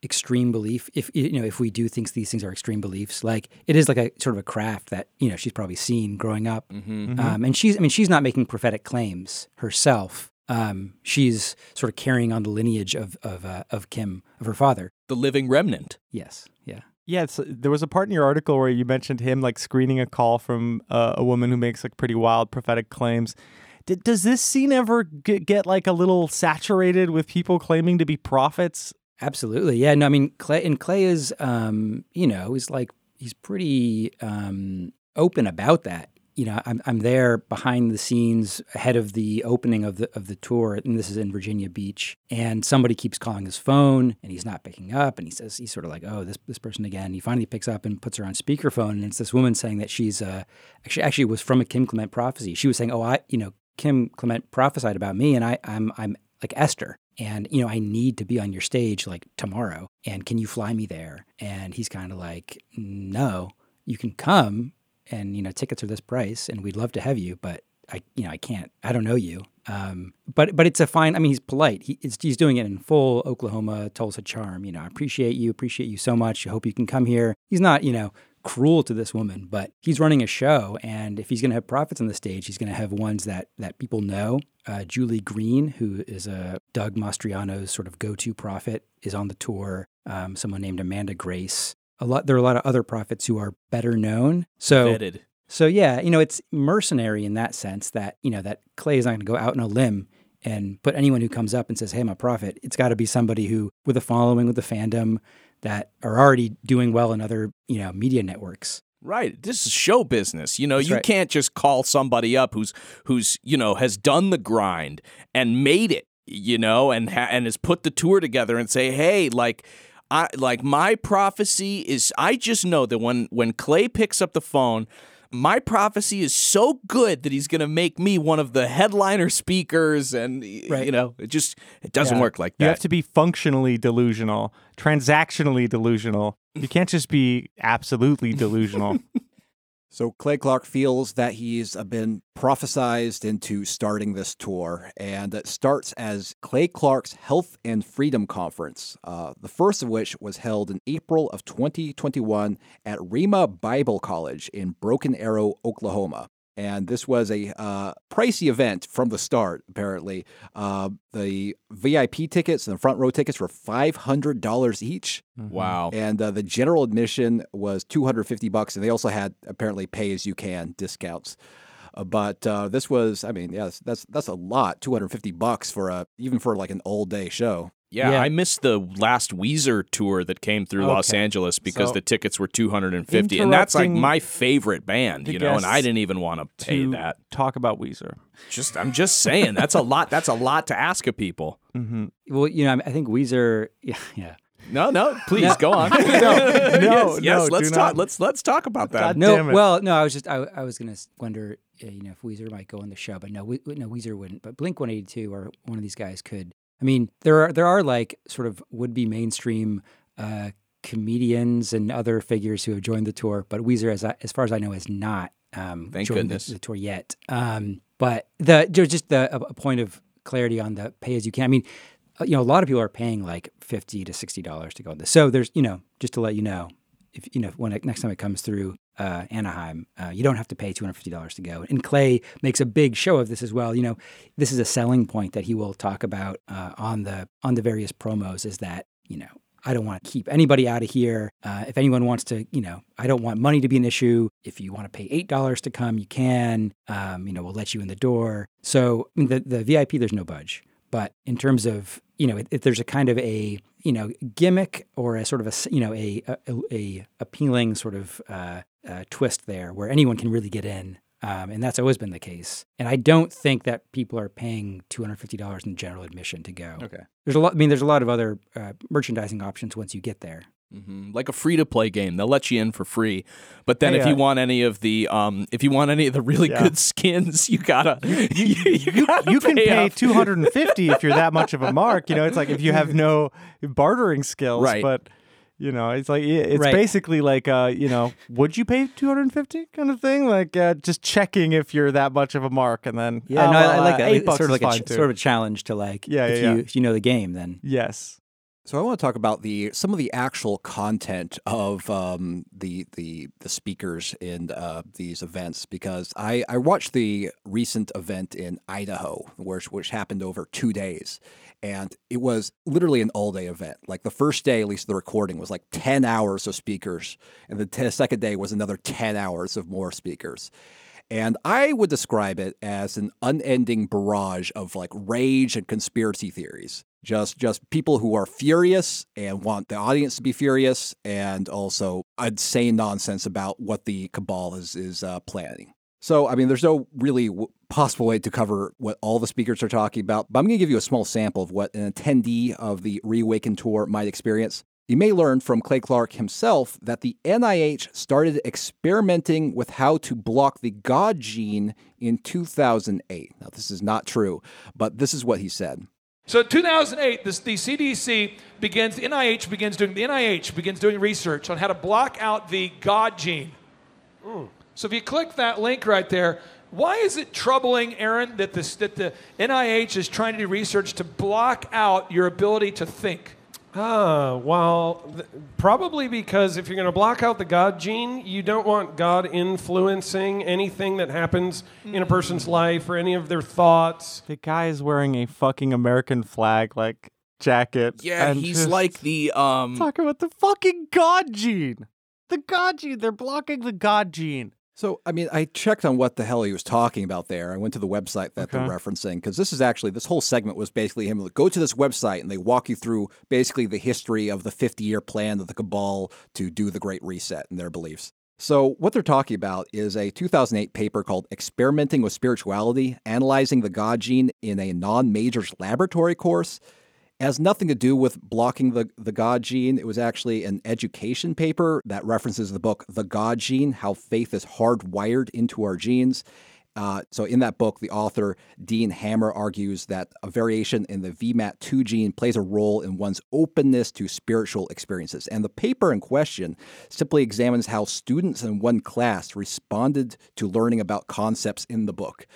extreme belief if you know if we do think these things are extreme beliefs like it is like a sort of a craft that you know she's probably seen growing up. Um, and she's i mean she's not making prophetic claims herself. Um, she's sort of carrying on the lineage of of, uh, of kim of her father. The living remnant. yes. Yeah. Yeah, there was a part in your article where you mentioned him like screening a call from uh, a woman who makes like pretty wild prophetic claims. Did, does this scene ever get, get like a little saturated with people claiming to be prophets? Absolutely. Yeah. No, I mean, Clay, and Clay is, um, you know, he's like, he's pretty um, open about that. You know, I'm, I'm there behind the scenes ahead of the opening of the of the tour, and this is in Virginia Beach. And somebody keeps calling his phone, and he's not picking up. And he says he's sort of like, "Oh, this this person again." He finally picks up and puts her on speakerphone, and it's this woman saying that she's uh, actually actually was from a Kim Clement prophecy. She was saying, "Oh, I, you know, Kim Clement prophesied about me, and I I'm I'm like Esther." And you know i need to be on your stage like tomorrow and can you fly me there? And he's kind of like no you can come and you know tickets are this price and we'd love to have you but i you know i can't i don't know you. Um, but but it's a fine i mean he's polite. He, he's doing it in full oklahoma tulsa charm you know i appreciate you appreciate you so much. I hope you can come here. He's not you know cruel to this woman, but he's running a show, and if he's going to have prophets on the stage, he's going to have ones that that people know. Uh, Julie Green, who is a Doug Mastriano's sort of go-to prophet, is on the tour. Um, someone named Amanda Grace. A lot. There are a lot of other prophets who are better known. So Vetted. so yeah, you know, it's mercenary in that sense that you know that Clay is not going to go out on a limb and put anyone who comes up and says, "Hey, I'm a prophet." It's got to be somebody who, with a following, with a fandom, that are already doing well in other you know media networks. Right. This is show business. You know, That's you right. can't just call somebody up who's who's, you know, has done the grind and made it, you know, and ha- and has put the tour together and say, "Hey, like I like my prophecy is I just know that when when Clay picks up the phone, my prophecy is so good that he's going to make me one of the headliner speakers and Right. you know, it just it doesn't Yeah. work like that. You have to be functionally delusional, transactionally delusional. You can't just be absolutely delusional. So Clay Clark feels that he's been prophesized into starting this tour, and it starts as Clay Clark's Health and Freedom Conference, uh, the first of which was held in April of 2021 at Rhema Bible College in Broken Arrow, Oklahoma. And this was a uh, pricey event from the start, apparently. Uh, the VIP tickets and the front row tickets were $500 each. wow. And uh, the general admission was 250 bucks, and they also had apparently pay as you can discounts. Uh, but uh, this was, I mean, yeah, that's, that's that's a lot, 250 bucks for a even for like an all day show. Yeah, Yeah. I missed the last Weezer tour that came through Los Angeles because So- the tickets were 250 and that's like my favorite band, you know, and I didn't even want to pay that. talk about Weezer. Just I'm just saying that's a lot that's a lot to ask of people. hmm Well, you know, I think Weezer, yeah, yeah. No, no, please go on. no, yes, no, let's talk not. let's let's talk about that. God No, damn it. well, no, I was just, I, I was gonna wonder, uh, you know, if Weezer might go on the show, but no, we, no, Weezer wouldn't. But Blink One Eighty Two or one of these guys could. I mean, there are there are like sort of would be mainstream uh, comedians and other figures who have joined the tour, but Weezer, as I, as far as I know, has not um, Thank joined the- goodness. The, tour yet. Um, but the there's just the, a, a point of clarity on the pay as you can. I mean, uh, you know, a lot of people are paying like fifty to sixty dollars to go on this. So there's, you know, just to let you know, if you know when it, next time it comes through uh, Anaheim, uh, you don't have to pay two hundred fifty dollars to go. And Clay makes a big show of this as well. You know, this is a selling point that he will talk about uh, on the on the various promos. Is that you know. I don't want to keep anybody out of here. Uh, if anyone wants to, you know, I don't want money to be an issue. If you want to pay eight dollars to come, you can. Um, you know, we'll let you in the door. So I mean, the the VIP, there's no budge. But in terms of you know, if, there's a kind of a you know gimmick or a sort of a, you know a a, a appealing sort of uh, twist there where anyone can really get in, um, and that's always been the case. And I don't think that people are paying two hundred fifty dollars in general admission to go. Okay. There's a lot. I mean, there's a lot of other uh, merchandising options once you get there. Mhm. Like a free to play game, they'll let you in for free. But then Hey, if you want any of the um, if you want any of the really Yeah. good skins, you gotta you, you, gotta You can pay up. 250 if you're that much of a mark. You know, it's like if you have no bartering skills. Right. But You know, it's like it's Right. basically like uh, you know, would you pay 250 kind of thing? Like uh, just checking if you're that much of a mark, and then Yeah, oh, no, I, well, I like uh, that. Eight It's bucks sort of is like a fine ch- too. sort of a challenge to like Yeah, if yeah, you yeah. if you know the game, then yes. So I want to talk about the some of the actual content of um, the the the speakers in uh, these events because I, I watched the recent event in Idaho, which which happened over two days, and it was literally an all day event. Like the first day, at least the recording was like ten hours of speakers, and the t- second day was another ten hours of more speakers. And I would describe it as an unending barrage of like rage and conspiracy theories. Just just people who are furious and want the audience to be furious, and also insane nonsense about what the cabal is is uh, planning. So, I mean, there's no really w- possible way to cover what all the speakers are talking about, but I'm going to give you a small sample of what an attendee of the Reawaken tour might experience. You may learn from Clay Clark himself that the NIH started experimenting with how to block the God gene in 2008. Now, this is not true, but this is what he said. So 2008, this, the CDC begins, the NIH begins doing, the NIH begins doing research on how to block out the God gene. Mm. So if you click that link right there, why is it troubling, Aaron, that, this, that the NIH is trying to do research to block out your ability to think? Ah, well, th- probably because if you're going to block out the God gene, you don't want God influencing anything that happens in a person's life or any of their thoughts. The guy is wearing a fucking American flag like jacket. Yeah, and he's just like the um talking about the fucking God gene. The God gene. They're blocking the God gene. So, I mean, I checked on what the hell he was talking about there. I went to the website that they're referencing because this is actually, this whole segment was basically him like, go to this website and they walk you through basically the history of the 50 year plan of the cabal to do the Great Reset and their beliefs. So, what they're talking about is a 2008 paper called Experimenting with Spirituality Analyzing the God Gene in a Non Majors Laboratory Course. Has nothing to do with blocking the, the God gene. It was actually an education paper that references the book The God Gene How Faith is Hardwired into Our Genes. Uh, so, in that book, the author Dean Hammer argues that a variation in the VMAT2 gene plays a role in one's openness to spiritual experiences. And the paper in question simply examines how students in one class responded to learning about concepts in the book.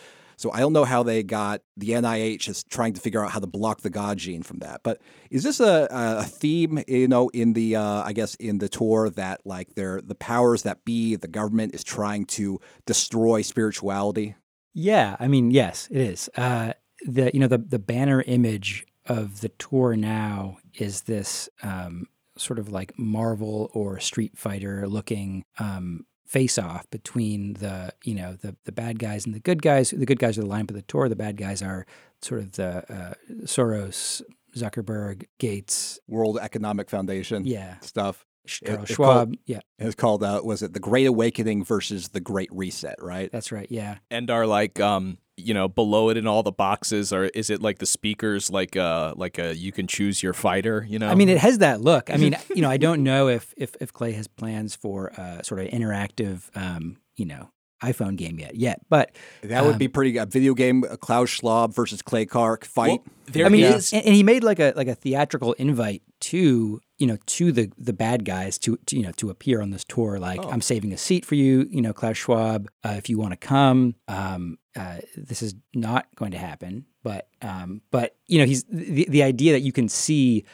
So I don't know how they got the NIH is trying to figure out how to block the God gene from that. But is this a, a theme, you know, in the uh, I guess in the tour that like they're the powers that be, the government is trying to destroy spirituality? Yeah, I mean, yes, it is. Uh, the you know the the banner image of the tour now is this um, sort of like Marvel or Street Fighter looking um, face off between the you know the the bad guys and the good guys. The good guys are the lineup of the tour. The bad guys are sort of the uh, Soros, Zuckerberg, Gates, World Economic Foundation, Yeah. stuff. Sh- It- Charles Schwab. called- yeah, It's called uh, was it the Great Awakening versus the Great Reset, right? that's right. Yeah. and are like um you know below it in all the boxes or is it like the speakers like uh like a you can choose your fighter you know I mean, it has that look. I mean, you know, I don't know if if, if Clay has plans for uh, sort of interactive, um, you know, iPhone game yet. Yet, but That would be pretty. A video game, uh, Klaus Schwab versus Clay Clark fight. Well, there I mean, is- and, and he made like a like a theatrical invite to you know to the the bad guys to, to you know to appear on this tour. Like, I'm saving a seat for you, you know, Klaus Schwab, uh, if you want to come. Um, uh, this is not going to happen, but um, but you know, he's the the idea that you can see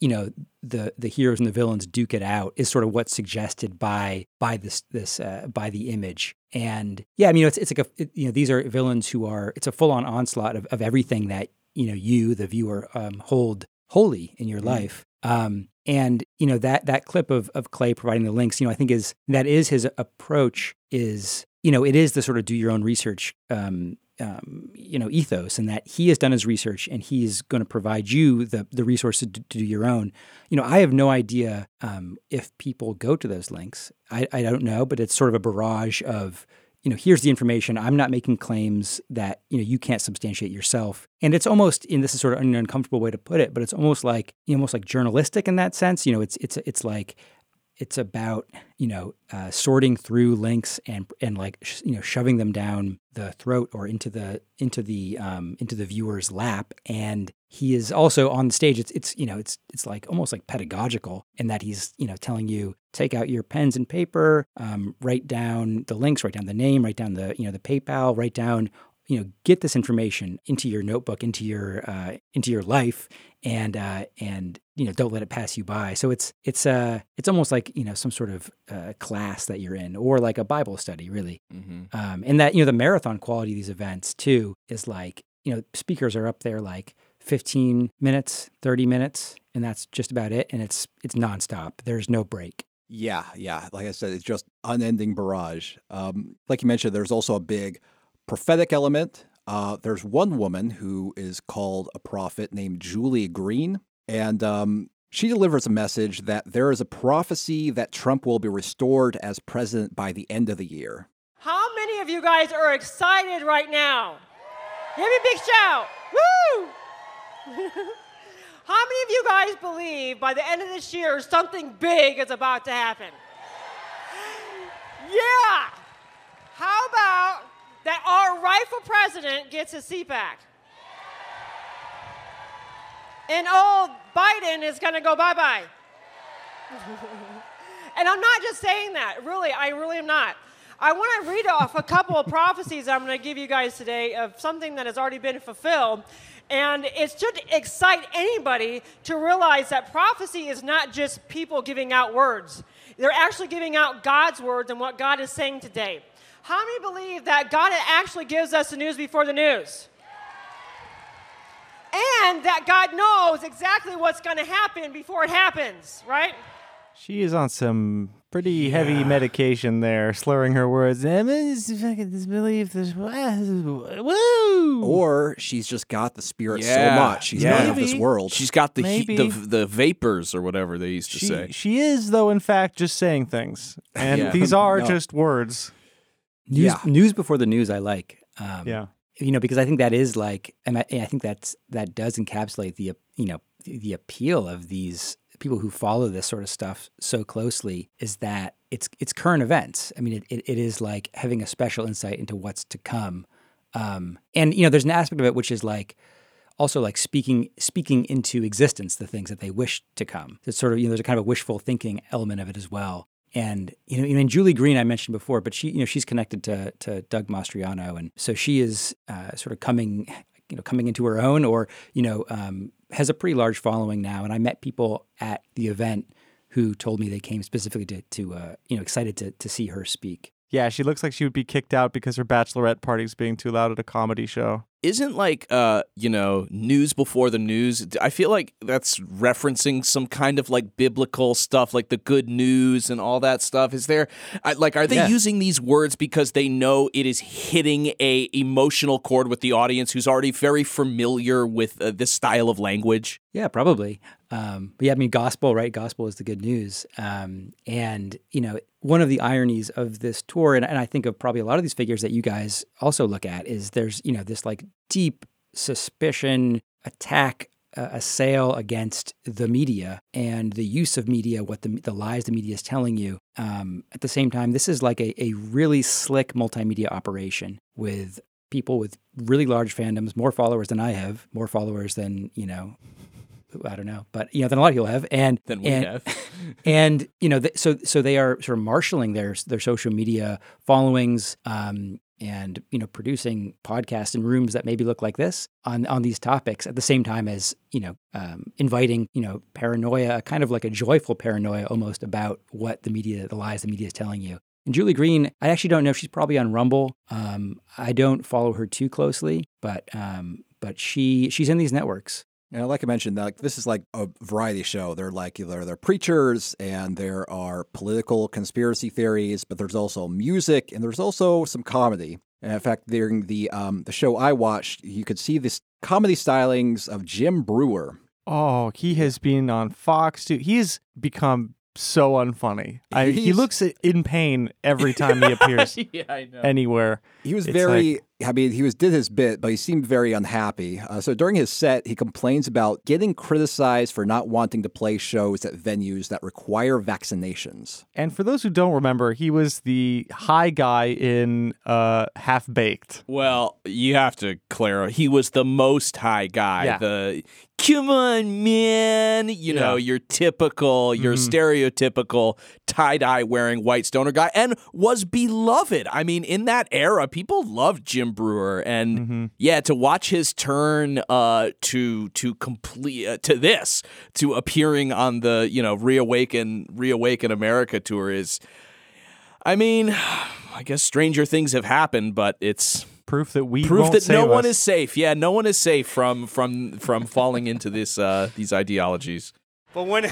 you know the the heroes and the villains duke it out is sort of what's suggested by by this this uh, by the image and yeah i mean it's it's like a it- you know these are villains who are it's a full on onslaught of, of everything that you know you the viewer um, hold holy in your life um, and you know that that clip of of clay providing the links you know i think is that is his approach is you know it is the sort of do your own research um, um, you know ethos and that he has done his research and he's going to provide you the the resources to, to do your own. You know i have no idea um, if people go to those links. I, I don't know but it's sort of a barrage of you know here's the information. I'm not making claims that you know you can't substantiate yourself. And it's almost and this is sort of an uncomfortable way to put it but it's almost like you know, almost like journalistic in that sense. You know it's it's it's like it's about you know uh, sorting through links and and like sh- you know shoving them down the throat or into the into the um, into the viewer's lap, and he is also on the stage. It's it's you know it's it's like almost like pedagogical in that he's you know telling you take out your pens and paper, um, write down the links, write down the name, write down the you know the PayPal, write down you know get this information into your notebook, into your uh, into your life, and uh, and you know don't let it pass you by. So it's it's uh it's almost like you know some sort of uh, class that you're in, or like a Bible study, really. Um, and that you know the marathon quality of these events too is like you know speakers are up there like 15 minutes, 30 minutes, and that's just about it. And it's it's nonstop. There's no break. Yeah, yeah. Like I said, it's just unending barrage. Um, like you mentioned, there's also a big prophetic element. Uh, there's one woman who is called a prophet named Julie Green, and um, she delivers a message that there is a prophecy that Trump will be restored as president by the end of the year. How many of you guys are excited right now? Give me a big shout. Woo! How many of you guys believe by the end of this year something big is about to happen? Yeah! How about that our rightful president gets his seat back? And old Biden is gonna go bye bye. and I'm not just saying that, really, I really am not. I want to read off a couple of prophecies I'm going to give you guys today of something that has already been fulfilled. And it should excite anybody to realize that prophecy is not just people giving out words, they're actually giving out God's words and what God is saying today. How many believe that God actually gives us the news before the news? And that God knows exactly what's going to happen before it happens, right? She is on some pretty heavy medication there, slurring her words. I fucking disbelief this. Woo! Or she's just got the spirit Yeah, so much. She's not of this world. She's got the heat, the the vapors or whatever they used to She, say. she is, though, in fact, just saying things. And Yeah. these are No. just words. News, Yeah. news before the news. I like. Um, Yeah. you know, because I think that is like, and I, I think that's that does encapsulate the you know the, the appeal of these people who follow this sort of stuff so closely is that it's it's current events. I mean, it, it, it is like having a special insight into what's to come, um, and you know, there's an aspect of it which is like also like speaking speaking into existence the things that they wish to come. It's sort of you know there's a kind of a wishful thinking element of it as well. And you know, mean, Julie Green I mentioned before, but she you know she's connected to to Doug Mastriano, and so she is uh, sort of coming you know coming into her own, or you know um, has a pretty large following now. And I met people at the event who told me they came specifically to to uh, you know excited to to see her speak. Yeah, she looks like she would be kicked out because her bachelorette party's being too loud at a comedy show. Isn't like uh you know news before the news? I feel like that's referencing some kind of like biblical stuff, like the good news and all that stuff. Is there I, like are they Yeah. using these words because they know it is hitting a emotional chord with the audience who's already very familiar with uh, this style of language? Yeah, probably. Um, but yeah, I mean, gospel, right? Gospel is the good news. Um, and, you know, one of the ironies of this tour, and, and I think of probably a lot of these figures that you guys also look at, is there's, you know, this like deep suspicion, attack, uh, assail against the media and the use of media, what the, the lies the media is telling you. Um, at the same time, this is like a, a really slick multimedia operation with people with really large fandoms, more followers than I have, more followers than, you know, I don't know, but you know, than a lot of people have, and Than we and, have. and you know, th- so so they are sort of marshaling their their social media followings, um, and you know, producing podcasts in rooms that maybe look like this on on these topics at the same time as you know, um, inviting you know, paranoia, kind of like a joyful paranoia almost about what the media, the lies the media is telling you. And Julie Green, I actually don't know. She's probably on Rumble. Um, I don't follow her too closely, but um, but she she's in these networks. And like I mentioned, like this is like a variety show. They're like either they're preachers and there are political conspiracy theories, but there's also music and there's also some comedy. And in fact, during the um, the show I watched, you could see this comedy stylings of Jim Breuer. Oh, he has been on Fox too. He has become so unfunny. I, he looks in pain every time he appears yeah, I know. anywhere. He was It's very I mean, he was did his bit, but he seemed very unhappy. Uh, so during his set, he complains about getting criticized for not wanting to play shows at venues that require vaccinations. And for those who don't remember, he was the high guy in uh, Half Baked. Well, you have to clarify. He was the most high guy. Yeah. The come on, man. You know, Yeah. your typical, your stereotypical tie dye wearing white stoner guy, and was beloved. I mean, in that era, people loved Jim Breuer, and yeah, to watch his turn uh, to to complete uh, to this to appearing on the you know reawaken reawaken America tour is. I mean, I guess stranger things have happened, but it's Proof that we proof won't that no save one is safe. Yeah, no one is safe from from from falling into this uh, these ideologies. But when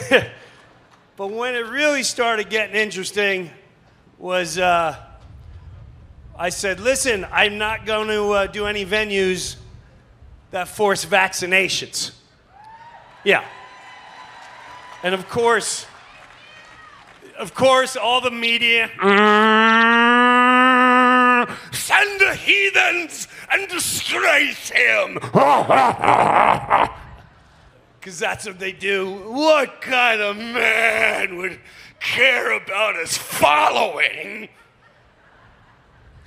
but when it really started getting interesting was uh, I said, listen, I'm not going to uh, do any venues that force vaccinations. Yeah. And of course, of course, all the media. Send the heathens and disgrace him. Because that's what they do. What kind of man would care about his following?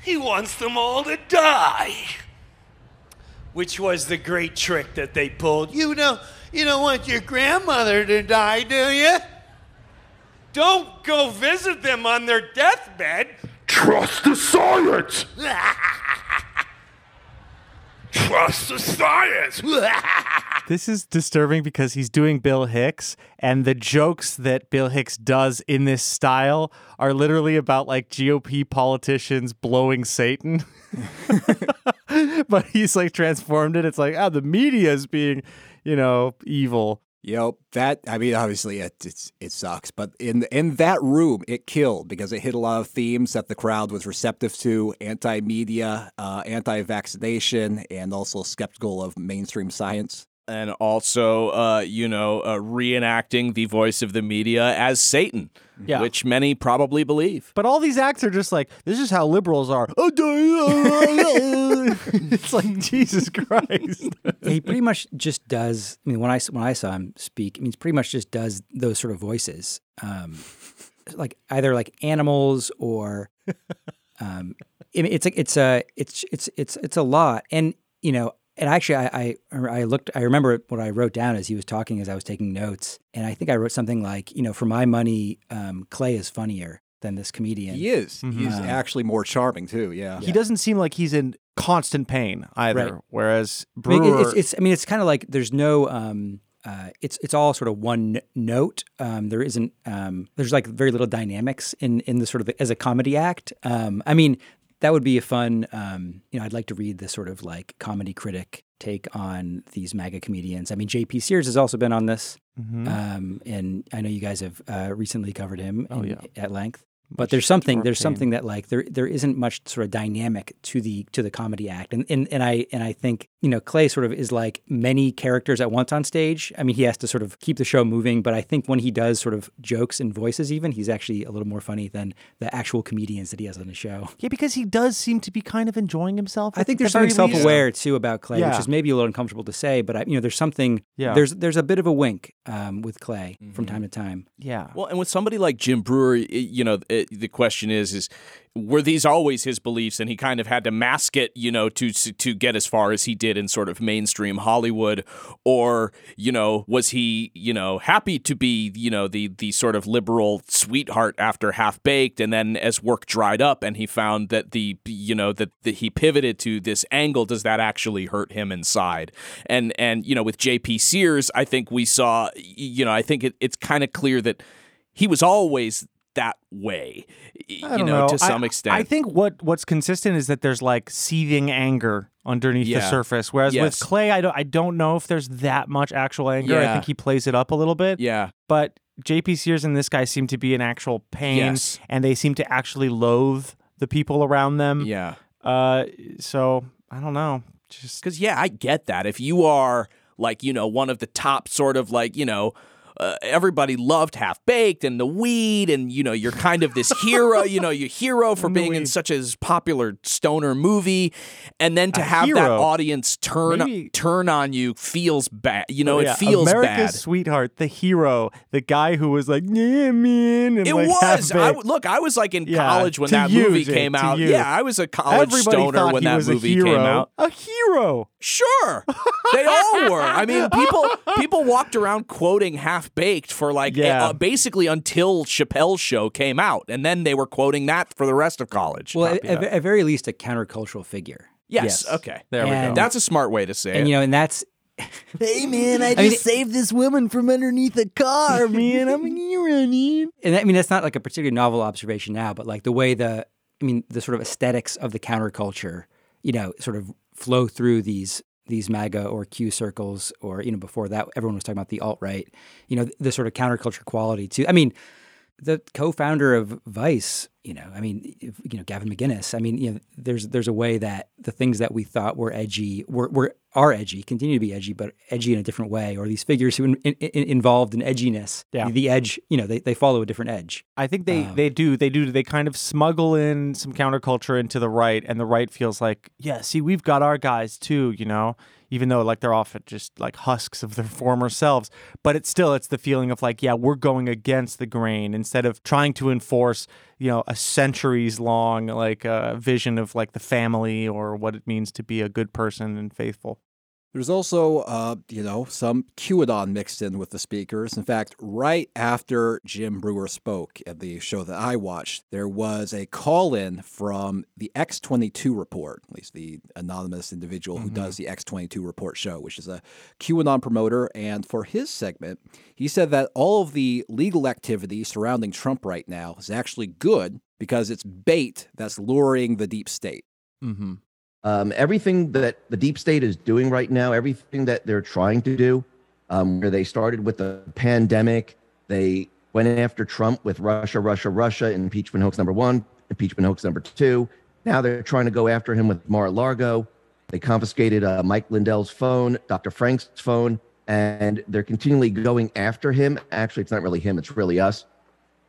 He wants them all to die. Which was the great trick that they pulled. You know, you don't want your grandmother to die, do you? Don't go visit them on their deathbed. Trust the science! Trust the science! This is disturbing because he's doing Bill Hicks, and the jokes that Bill Hicks does in this style are literally about like GOP politicians blowing Satan. but he's like transformed it. It's like, oh, the media is being, you know, evil. Yep, that I mean, obviously it it sucks, but in in that room, it killed because it hit a lot of themes that the crowd was receptive to: anti-media, uh, anti-vaccination, and also skeptical of mainstream science. And also, uh, you know, uh, reenacting the voice of the media as Satan, Yeah. which many probably believe. But all these acts are just like, this is how liberals are. it's like, Jesus Christ. he pretty much just does. I mean, when I s- when I saw him speak, I mean, he pretty much just does those sort of voices, um, like either like animals or, um, I mean, it's like it's a it's it's it's it's a lot, and you know, and actually, I I, I looked, I remember what I wrote down as he was talking as I was taking notes, and I think I wrote something like, you know, for my money, um, Clay is funnier than this comedian. He is. He's Um, actually more charming too. Yeah. He doesn't seem like he's in constant pain either. Right. Whereas I mean, Breuer, it's, it's I mean, it's kind of like there's no. Um, uh, it's it's all sort of one n- note. Um, there isn't. Um, there's like very little dynamics in in the sort of as a comedy act. Um, I mean, that would be a fun. Um, you know, I'd like to read the sort of like comedy critic take on these MAGA comedians. I mean, J.P. Sears has also been on this, Mhm. um, and I know you guys have uh, recently covered him Oh, in- yeah. at length. But there's something there's pain. something that like there there isn't much sort of dynamic to the to the comedy act and, and and I and I think you know Clay sort of is like many characters at once on stage. I mean he has to sort of keep the show moving, but I think when he does sort of jokes and voices even he's actually a little more funny than the actual comedians that he has on the show. yeah, because he does seem to be kind of enjoying himself. I think there's very something self-aware too about Clay, Yeah. which is maybe a little uncomfortable to say, but I, you know there's something Yeah. there's there's a bit of a wink um, with Clay from time to time. Yeah. Well, and with somebody like Jim Breuer, i- you know, it, the question is, is were these always his beliefs, and he kind of had to mask it, you know, to to get as far as he did in sort of mainstream Hollywood, or you know, was he, you know, happy to be, you know, the the sort of liberal sweetheart after Half Baked, and then as work dried up, and he found that the, you know, that that he pivoted to this angle, does that actually hurt him inside? And and you know, with J.P. Sears, I think we saw, you know, I think it, it's kind of clear that he was always that way, you know, know. to I- some extent. I think what what's consistent is that there's like seething anger underneath the surface. Whereas Yes. with Clay, I don't I don't know if there's that much actual anger. I think he plays it up a little bit. yeah, But JP Sears and this guy seem to be in actual pain Yes. and they seem to actually loathe the people around them. yeah. Uh so I don't know. Just Because yeah, I get that. If you are like you know one of the top sort of like you know. Uh, everybody loved Half Baked and the weed, and you know you're kind of this hero, you know, you're hero for being in such a popular stoner movie, and then to A have that audience turn Maybe- turn on you feels bad. You know, Oh, Yeah, it feels America's bad. sweetheart, the hero, the guy who was like, yeah, man. It like, was. I, look, I was like in Yeah, college when that you, movie Jake, came out. you. Yeah, I was a college Everybody stoner when that movie came out. A hero. Sure, they all were. I mean, people people walked around quoting Half Baked for like Yeah. uh, basically until Chappelle's show came out, and then they were quoting that for the rest of college. Well, at, at, at very least, a countercultural figure. yes, okay, There we go. That's a smart way to say And it. you know, and that's Hey man, I just mean- saved this woman from underneath a car, man. I'm a hero, man. and I mean that's not like a particularly novel observation now, but like the way the I mean the sort of aesthetics of the counterculture, you know, sort of flow through these these MAGA or Q circles, or you know, before that everyone was talking about the alt right, you know, the, sort of counterculture quality too. I mean, the co-founder of Vice, you know, I mean, you know, Gavin McInnes. I mean, you know, there's there's a way that the things that we thought were edgy were, were are edgy, continue to be edgy, but edgy in a different way. Or these figures who in, in, in- involved in edginess, Yeah. the edge, you know, they, they follow a different edge. I think they, Um, they do they do they kind of smuggle in some counterculture into the right, and the right feels like, yeah, see, we've got our guys too, you know, even though like they're often just like husks of their former selves, but it's still it's the feeling of like, yeah, we're going against the grain instead of trying to enforce, you know, a centuries long like uh, vision of like the family or what it means to be a good person and faithful. There's also, uh, you know, some QAnon mixed in with the speakers. In fact, right after Jim Breuer spoke at the show that I watched, there was a call in from the X22 report, at least the anonymous individual who does the X22 report show, which is a QAnon promoter. And for his segment, he said that all of the legal activity surrounding Trump right now is actually good because it's bait that's luring the deep state. Mm-hmm. Um, everything that the deep state is doing right now, everything that they're trying to do, um, where they started with the pandemic, they went after Trump with Russia, Russia, Russia, impeachment hoax number one, impeachment hoax number two. Now they're trying to go after him with Mar-a-Lago. They confiscated uh, Mike Lindell's phone, Dr. Frank's phone, and they're continually going after him. Actually, it's not really him; it's really us.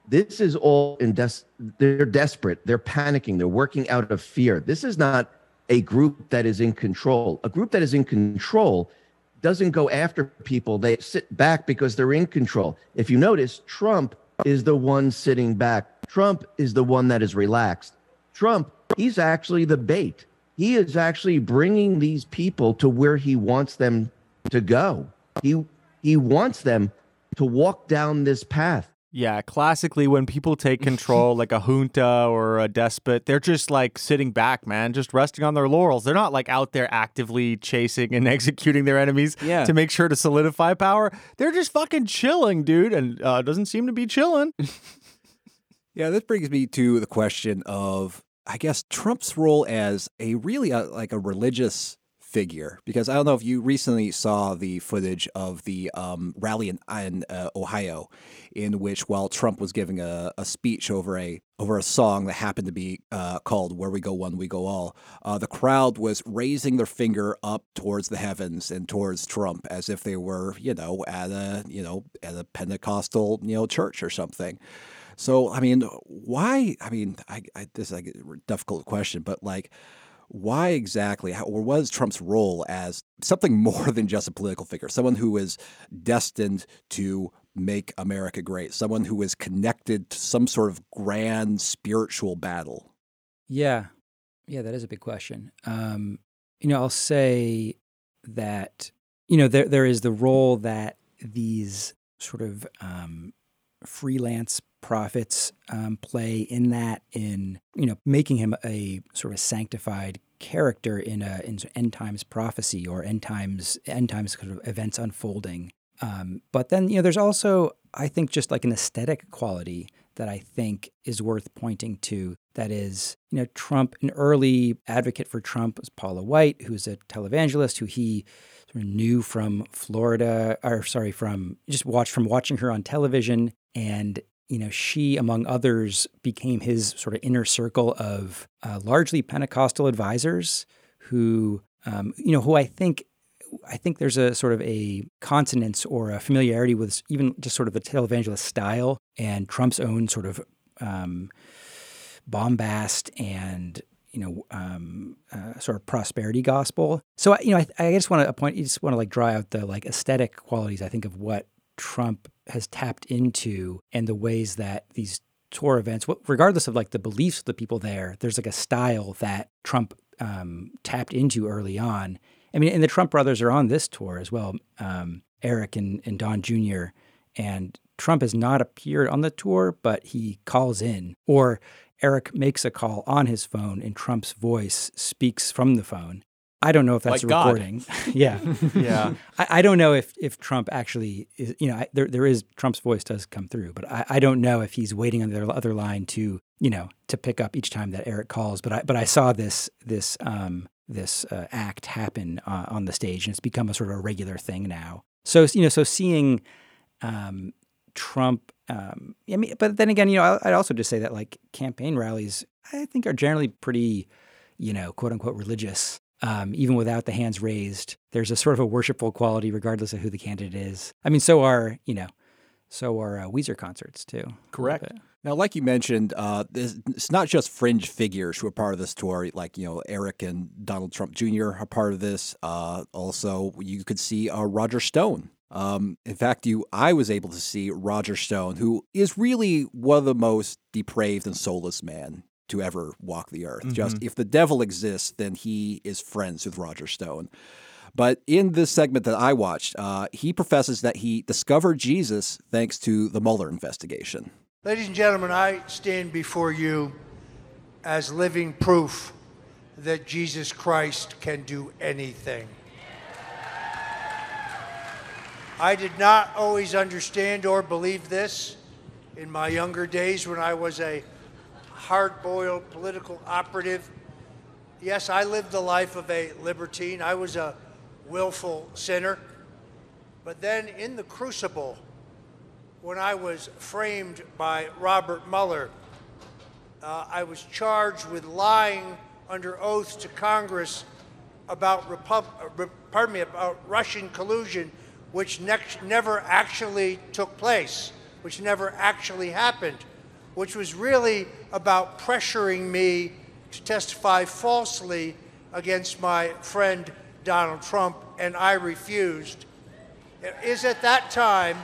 This is all in des- they're desperate. They're panicking. They're working out of fear. This is not a group that is in control. A group that is in control doesn't go after people. They sit back because they're in control. If you notice, Trump is the one sitting back. Trump is the one that is relaxed. Trump, he's actually the bait. He is actually bringing these people to where he wants them to go. He he wants them to walk down this path. Yeah, classically, when people take control, like a junta or a despot, they're just like sitting back, man, just resting on their laurels. They're not like out there actively chasing and executing their enemies Yeah. to make sure to solidify power. They're just fucking chilling, dude, and uh, doesn't seem to be chilling. Yeah, this brings me to the question of, I guess, Trump's role as a really uh like a religious figure. Because I don't know if you recently saw the footage of the um, rally in, in uh, Ohio, in which while Trump was giving a, a speech over a over a song that happened to be uh, called "Where We Go One, We Go All," uh, the crowd was raising their finger up towards the heavens and towards Trump as if they were, you know, at a you know at a Pentecostal you know church or something. So, I mean, why? I mean, I, I, this is like a difficult question, but like, why exactly, how, or what is Trump's role as something more than just a political figure? Someone who is destined to make America great, someone who is connected to some sort of grand spiritual battle. Yeah, yeah, that is a big question. Um, you know, I'll say that you know there there is the role that these sort of um, freelance prophets um, play in that in you know making him a sort of sanctified character in a in end times prophecy or end times end times kind of events unfolding. Um, but then you know there's also I think just like an aesthetic quality that I think is worth pointing to. That is, you know, Trump, an early advocate for Trump was Paula White, who's a televangelist who he sort of knew from Florida, or sorry, from just watched from watching her on television. And, you know, she, among others, became his sort of inner circle of uh, largely Pentecostal advisors who, um, you know, who I think I think there's a sort of a consonance or a familiarity with even just sort of the televangelist style and Trump's own sort of um, bombast and you know um, uh, sort of prosperity gospel. So you know, I, I just want to point, you just want to like draw out the like aesthetic qualities. I think of what Trump has tapped into and the ways that these tour events, regardless of like the beliefs of the people there, there's like a style that Trump um, tapped into early on. I mean, and the Trump brothers are on this tour as well, um, Eric and, and Don Jr. And Trump has not appeared on the tour, but he calls in, or Eric makes a call on his phone and Trump's voice speaks from the phone. I don't know if that's like a recording. yeah, yeah. I, I, don't know if if Trump actually is. You know, I, there there is Trump's voice does come through, but I, I don't know if he's waiting on the other line to you know to pick up each time that Eric calls. But I but I saw this this um, this uh, act happen uh, on the stage, and it's become a sort of a regular thing now. So you know, so seeing um, Trump. Um, I mean, but then again, you know, I'd also just say that like campaign rallies, I think are generally pretty, you know, quote unquote religious. Um, even without the hands raised, there's a sort of a worshipful quality, regardless of who the candidate is. I mean, so are you know, so are uh, Weezer concerts too. Correct. Now, like you mentioned, uh, it's not just fringe figures who are part of this tour. Like you know, Eric and Donald Trump Jr. are part of this. Uh, also, you could see uh, Roger Stone um, in fact, you I was able to see Roger Stone, who is really one of the most depraved and soulless men to ever walk the earth. Mm-hmm. Just if the devil exists, then he is friends with Roger Stone. But in this segment that I watched, uh, he professes that he discovered Jesus thanks to the Mueller investigation. Ladies and gentlemen, I stand before you as living proof that Jesus Christ can do anything. I did not always understand or believe this in my younger days when I was a hard boiled political operative. Yes, I lived the life of a libertine, I was a willful sinner. But then in the crucible, when I was framed by Robert Mueller, uh, I was charged with lying under oath to Congress about, Repub- uh, pardon me, about Russian collusion which never actually took place, which never actually happened, which was really about pressuring me to testify falsely against my friend Donald Trump, and I refused. It is at that time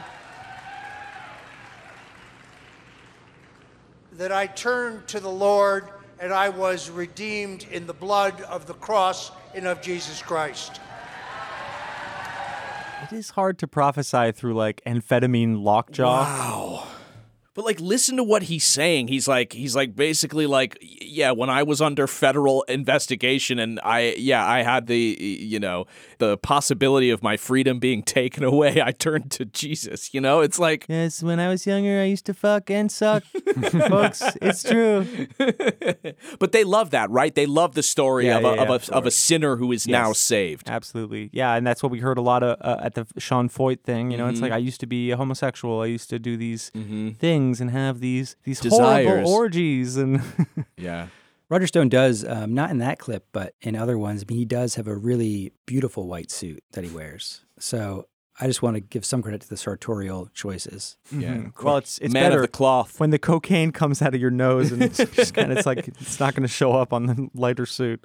that I turned to the Lord and I was redeemed in the blood of the cross and of Jesus Christ. It is hard to prophesy through like amphetamine lockjaw. Wow. But like listen to what he's saying. He's like he's like basically like yeah, when I was under federal investigation and I yeah, I had the you know, the possibility of my freedom being taken away, I turned to Jesus, you know? It's like Yes, when I was younger I used to fuck and suck. Folks, it's true. but they love that, right? They love the story Yeah, of, yeah, a, yeah, of, a, of of a sinner who is now saved. Absolutely. Yeah, and that's what we heard a lot of uh, at the Sean Feucht thing. You know, it's Mhm. like I used to be a homosexual. I used to do these Mhm. things and have these these Desires. horrible orgies and Yeah. Roger Stone does, um, not in that clip, but in other ones. I mean, he does have a really beautiful white suit that he wears. So I just want to give some credit to the sartorial choices. Mhm. well, it's it's Man of better the cloth. when the cocaine comes out of your nose and it's just kind of it's like it's not going to show up on the lighter suit.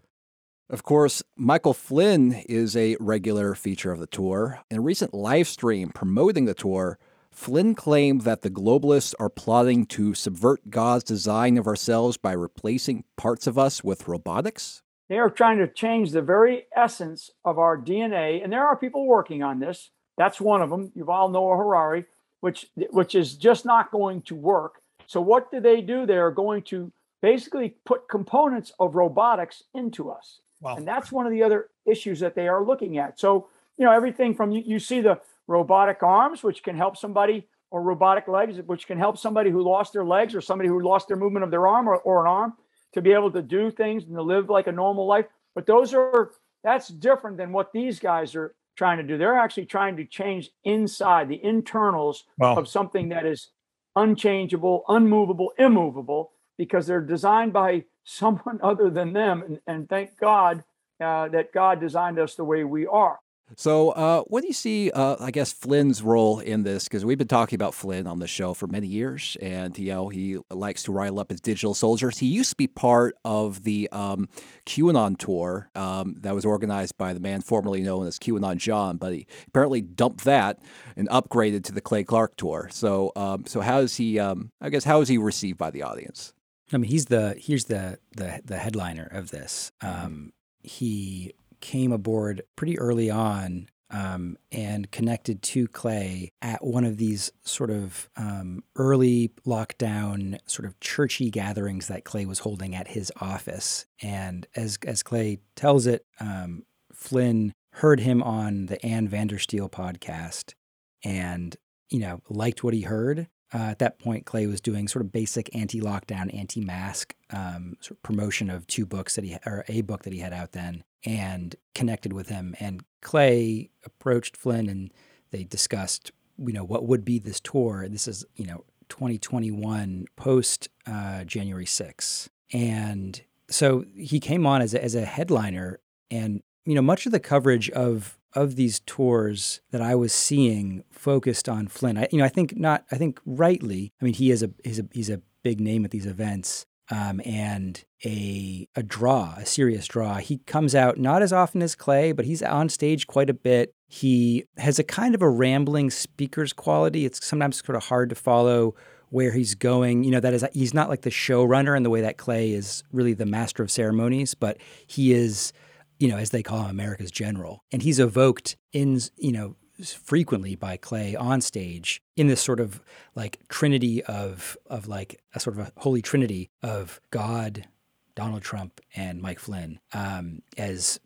Of course, Michael Flynn is a regular feature of the tour. In a recent live stream promoting the tour, Flynn claimed that the globalists are plotting to subvert God's design of ourselves by replacing parts of us with robotics. They are trying to change the very essence of our DNA, and there are people working on this. That's one of them. You all know Harari, which which is just not going to work. So what do they do? They are going to basically put components of robotics into us, and that's one of the other issues that they are looking at. So you know everything from you, you see the robotic arms, which can help somebody, or robotic legs, which can help somebody who lost their legs or somebody who lost their movement of their arm or, or an arm to be able to do things and to live like a normal life. But those are that's different than what these guys are trying to do. They're actually trying to change inside the internals Wow. of something that is unchangeable, unmovable, immovable, because they're designed by someone other than them. And, and thank God uh, that God designed us the way we are. So, uh, what do you see? Uh, I guess Flynn's role in this, because we've been talking about Flynn on the show for many years, and you know he likes to rile up his digital soldiers. He used to be part of the um, QAnon tour um, that was organized by the man formerly known as QAnon John, but he apparently dumped that and upgraded to the Clay Clark tour. So, um, so how is he? Um, I guess how is he received by the audience? I mean, he's the here's the the the headliner of this. Um, he came aboard pretty early on um, and connected to Clay at one of these sort of um, early lockdown, sort of churchy gatherings that Clay was holding at his office. And as as Clay tells it, um, Flynn heard him on the Ann Vandersteel podcast, and you know liked what he heard. Uh, at that point, Clay was doing sort of basic anti-lockdown, anti-mask um, sort of promotion of two books that he or a book that he had out then, and connected with him. And Clay approached Flynn, and they discussed, you know, what would be this tour. This is, you know, 2021 post uh, January 6th, and so he came on as a, as a headliner, and you know, much of the coverage of of these tours that I was seeing focused on Flynn. I, you know, I think not. I think rightly. I mean, he is a he's a he's a big name at these events. Um, and a a draw, a serious draw. He comes out not as often as Clay, but he's on stage quite a bit. He has a kind of a rambling speaker's quality. It's sometimes sort of hard to follow where he's going. You know, that is he's not like the showrunner in the way that Clay is really the master of ceremonies, but he is you know, as they call him, America's general. And he's evoked in, you know, frequently by Clay on stage in this sort of like trinity of of like a sort of a holy trinity of God, Donald Trump, and Mike Flynn um, as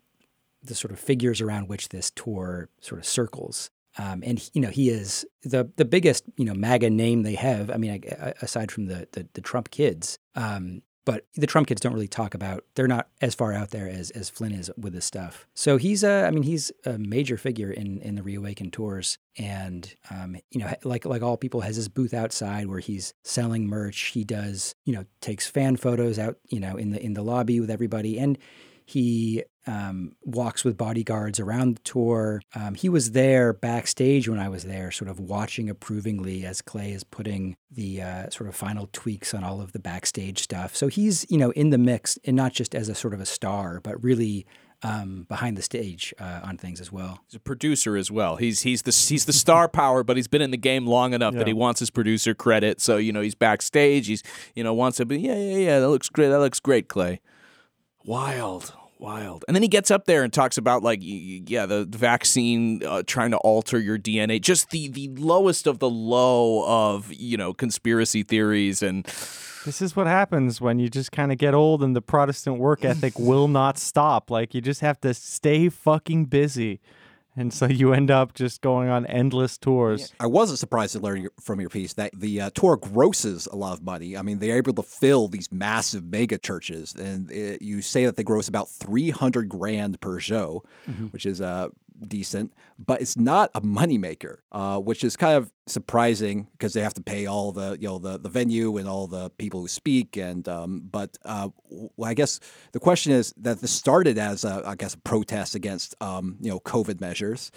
the sort of figures around which this tour sort of circles. Um, and you know he is the the biggest you know MAGA name they have. I mean, aside from the the, the Trump kids, um, but the Trump kids don't really talk about. They're not as far out there as as Flynn is with this stuff. So he's a, I mean, he's a major figure in in the Reawaken tours, and um, you know, like like all people, has his booth outside where he's selling merch. He does, you know, takes fan photos out, you know, in the in the lobby with everybody, and he um, walks with bodyguards around the tour. Um, he was there backstage when I was there, sort of watching approvingly as Clay is putting the uh, sort of final tweaks on all of the backstage stuff. So he's, you know, in the mix and not just as a sort of a star, but really um, behind the stage uh, on things as well. He's a producer as well. He's he's the he's the star power, but he's been in the game long enough yeah. that he wants his producer credit. So you know he's backstage. He's you know wants to be yeah yeah yeah that looks great. That looks great, Clay. Wild, wild. And then he gets up there and talks about like yeah, the vaccine uh, trying to alter your DNA. Just the the lowest of the low of, you know, conspiracy theories and this is what happens when you just kind of get old and the Protestant work ethic will not stop. Like you just have to stay fucking busy and so you end up just going on endless tours. I wasn't surprised to learn from your piece that the uh, tour grosses a lot of money. I mean, they're able to fill these massive mega churches, and it, you say that they gross about three hundred grand per show, mm-hmm. which is uh, decent, but it's not a moneymaker, uh, which is kind of surprising because they have to pay all the you know the, the venue and all the people who speak and um, but uh, well, I guess the question is that this started as a, I guess a protest against um, you know COVID measures.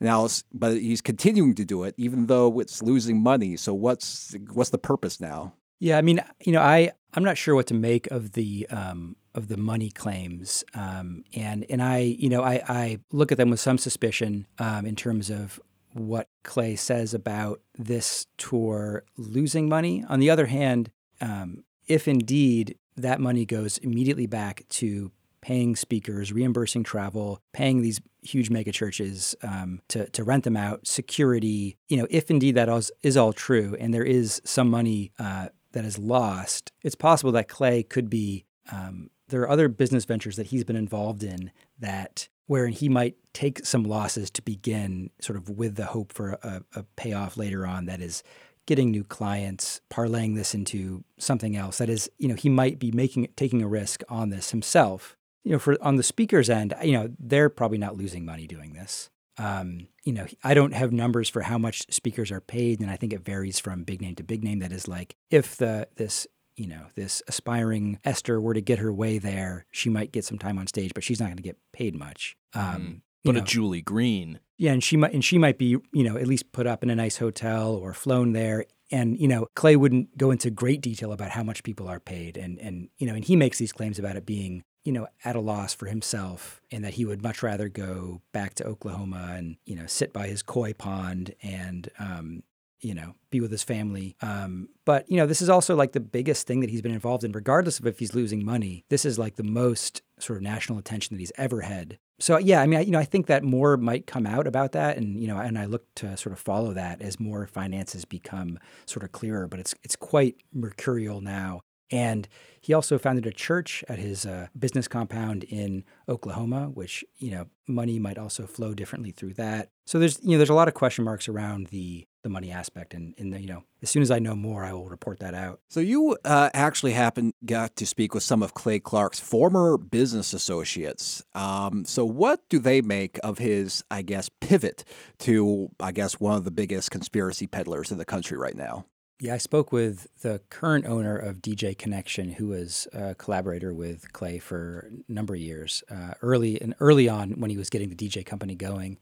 Now, but he's continuing to do it even though it's losing money. So what's what's the purpose now? Yeah, I mean, you know, I I'm not sure what to make of the um, of the money claims, um, and and I you know I I look at them with some suspicion um, in terms of what Clay says about this tour losing money. On the other hand, um, if indeed that money goes immediately back to paying speakers, reimbursing travel, paying these huge mega churches um, to, to rent them out, security. You know, if indeed that is, is all true and there is some money uh, that is lost, it's possible that Clay could be. Um, there are other business ventures that he's been involved in that wherein he might take some losses to begin, sort of with the hope for a, a payoff later on that is getting new clients, parlaying this into something else. That is, you know, he might be making taking a risk on this himself. You know, for on the speaker's end, you know, they're probably not losing money doing this. Um, you know, I don't have numbers for how much speakers are paid, and I think it varies from big name to big name. That is like if the this you know this aspiring Esther were to get her way there, she might get some time on stage, but she's not going to get paid much. Um, mm But know, a Julie Green. Yeah, and she might and she might be, you know, at least put up in a nice hotel or flown there. And you know, Clay wouldn't go into great detail about how much people are paid, and and you know, and he makes these claims about it being you know at a loss for himself, and that he would much rather go back to Oklahoma and you know sit by his koi pond and um, you know be with his family. Um, but you know, this is also like the biggest thing that he's been involved in, regardless of if he's losing money. This is like the most sort of national attention that he's ever had so yeah, I mean, I, you know, I think that more might come out about that, and you know, and I look to sort of follow that as more finances become sort of clearer. But it's it's quite mercurial now. And he also founded a church at his uh, business compound in Oklahoma, which you know, money might also flow differently through that. So there's you know, there's a lot of question marks around the the money aspect, and and the, you know, as soon as I know more, I will report that out. So you uh, actually happened got to speak with some of Clay Clark's former business associates. Um, so what do they make of his, I guess, pivot to, I guess, one of the biggest conspiracy peddlers in the country right now? Yeah, I spoke with the current owner of DJ Connection, who was a collaborator with Clay for a number of years, uh, early and early on when he was getting the DJ company going,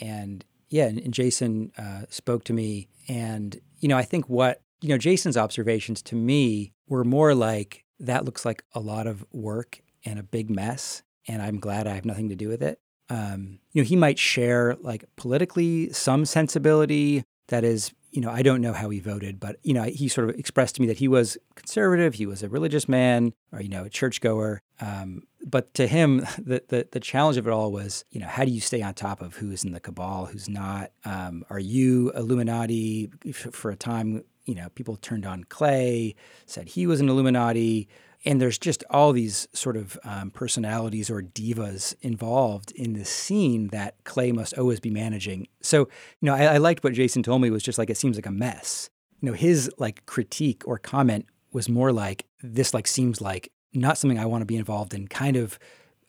and yeah, and, and Jason uh, spoke to me, and you know, I think what you know, Jason's observations to me were more like that looks like a lot of work and a big mess, and I'm glad I have nothing to do with it. Um, you know, he might share like politically some sensibility that is you know, I don't know how he voted, but you know, he sort of expressed to me that he was conservative, he was a religious man, or you know, a churchgoer. Um, but to him, the, the, the challenge of it all was, you know, how do you stay on top of who's in the cabal, who's not? Um, are you Illuminati? For a time, you know, people turned on Clay, said he was an Illuminati and there's just all these sort of um, personalities or divas involved in this scene that Clay must always be managing. So, you know, I, I, liked what Jason told me was just like it seems like a mess. You know, his like critique or comment was more like this like seems like not something I want to be involved in, kind of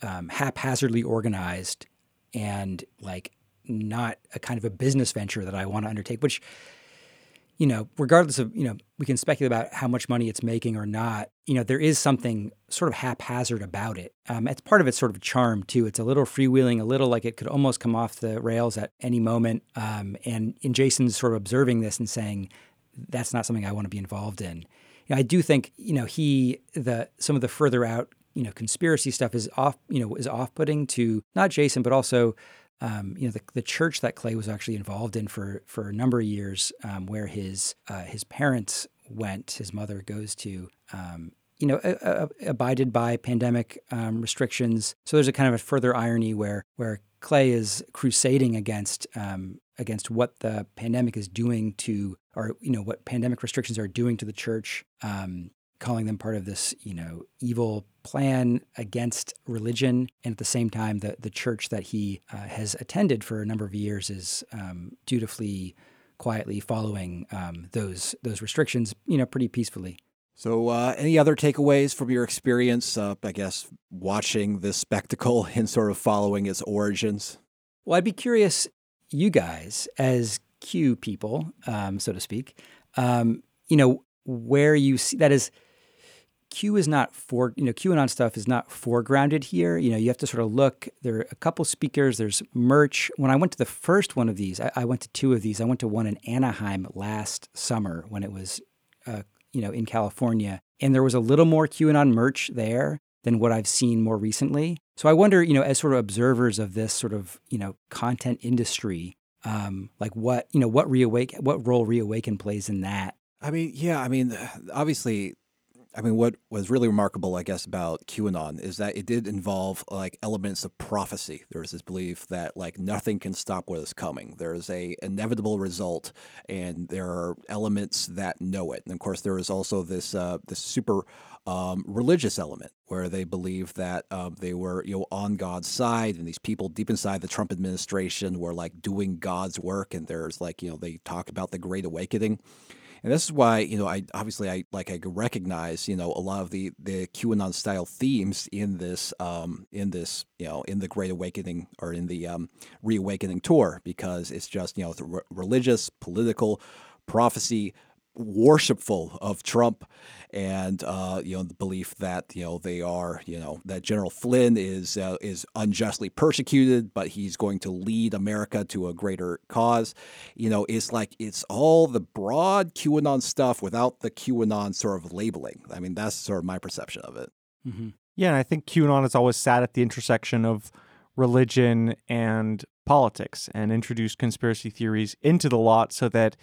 um, haphazardly organized and like not a kind of a business venture that I want to undertake, which you know, regardless of, you know, we can speculate about how much money it's making or not, you know, there is something sort of haphazard about it. Um, it's part of its sort of charm too. It's a little freewheeling, a little like it could almost come off the rails at any moment. Um, and in Jason's sort of observing this and saying, that's not something I want to be involved in. You know, I do think, you know, he, the, some of the further out, you know, conspiracy stuff is off, you know, is off putting to not Jason, but also um, you know, the, the church that Clay was actually involved in for for a number of years, um, where his uh, his parents went, his mother goes to. Um, you know, uh, abided by pandemic um, restrictions. So there's a kind of a further irony where where Clay is crusading against um, against what the pandemic is doing to, or you know, what pandemic restrictions are doing to the church. Um, calling them part of this, you know, evil plan against religion. And at the same time, the, the church that he uh, has attended for a number of years is um, dutifully, quietly following um, those those restrictions, you know, pretty peacefully. So, uh, any other takeaways from your experience, uh, I guess, watching this spectacle and sort of following its origins? Well, I'd be curious, you guys, as Q people, um, so to speak, um, you know, where you see that is Q is not for you know QAnon stuff is not foregrounded here. You know you have to sort of look. There are a couple speakers. There's merch. When I went to the first one of these, I, I went to two of these. I went to one in Anaheim last summer when it was, uh, you know, in California, and there was a little more QAnon merch there than what I've seen more recently. So I wonder, you know, as sort of observers of this sort of you know content industry, um, like what you know what reawake what role reawaken plays in that. I mean, yeah, I mean, obviously I mean, what was really remarkable, I guess, about QAnon is that it did involve like elements of prophecy. There's this belief that like nothing can stop what is coming. There is a inevitable result, and there are elements that know it. And of course, there is also this uh, this super um, religious element where they believe that um, they were you know on God's side, and these people deep inside the Trump administration were like doing God's work. And there's like you know they talk about the Great Awakening. And this is why, you know, I obviously I like I recognize, you know, a lot of the the QAnon style themes in this um in this, you know, in the Great Awakening or in the um Reawakening tour because it's just, you know, religious, political, prophecy, worshipful of Trump and uh, you know the belief that you know they are you know that General Flynn is uh, is unjustly persecuted, but he's going to lead America to a greater cause. You know, it's like it's all the broad QAnon stuff without the QAnon sort of labeling. I mean, that's sort of my perception of it. Mm-hmm. Yeah, and I think QAnon has always sat at the intersection of religion and politics and introduced conspiracy theories into the lot so that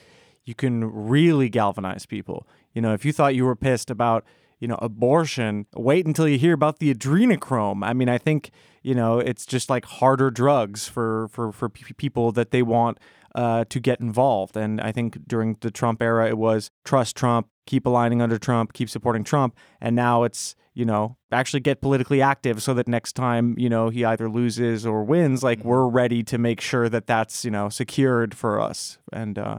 you can really galvanize people. You know, if you thought you were pissed about, you know, abortion, wait until you hear about the adrenochrome. I mean, I think, you know, it's just like harder drugs for for for p- people that they want uh, to get involved. And I think during the Trump era, it was trust Trump, keep aligning under Trump, keep supporting Trump. And now it's, you know, actually get politically active so that next time, you know, he either loses or wins, like we're ready to make sure that that's, you know, secured for us. And, uh,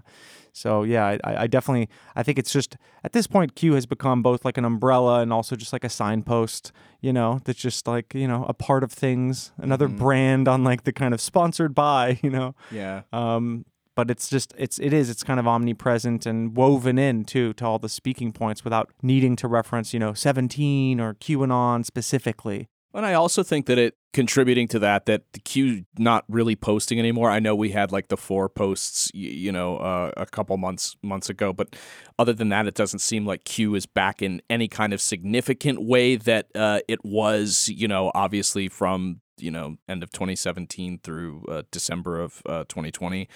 so yeah, I, I definitely I think it's just at this point Q has become both like an umbrella and also just like a signpost, you know, that's just like, you know, a part of things, another Mhm. brand on like the kind of sponsored by, you know. Yeah. Um but it's just it's it is it's kind of omnipresent and woven in too to all the speaking points without needing to reference, you know, 17 or QAnon specifically. And I also think that it contributing to that that the Q not really posting anymore. I know we had like the four posts, you know, uh, a couple months months ago, but other than that, it doesn't seem like Q is back in any kind of significant way that uh, it was, you know, obviously from you know end of 2017 through uh, December of uh, 2020.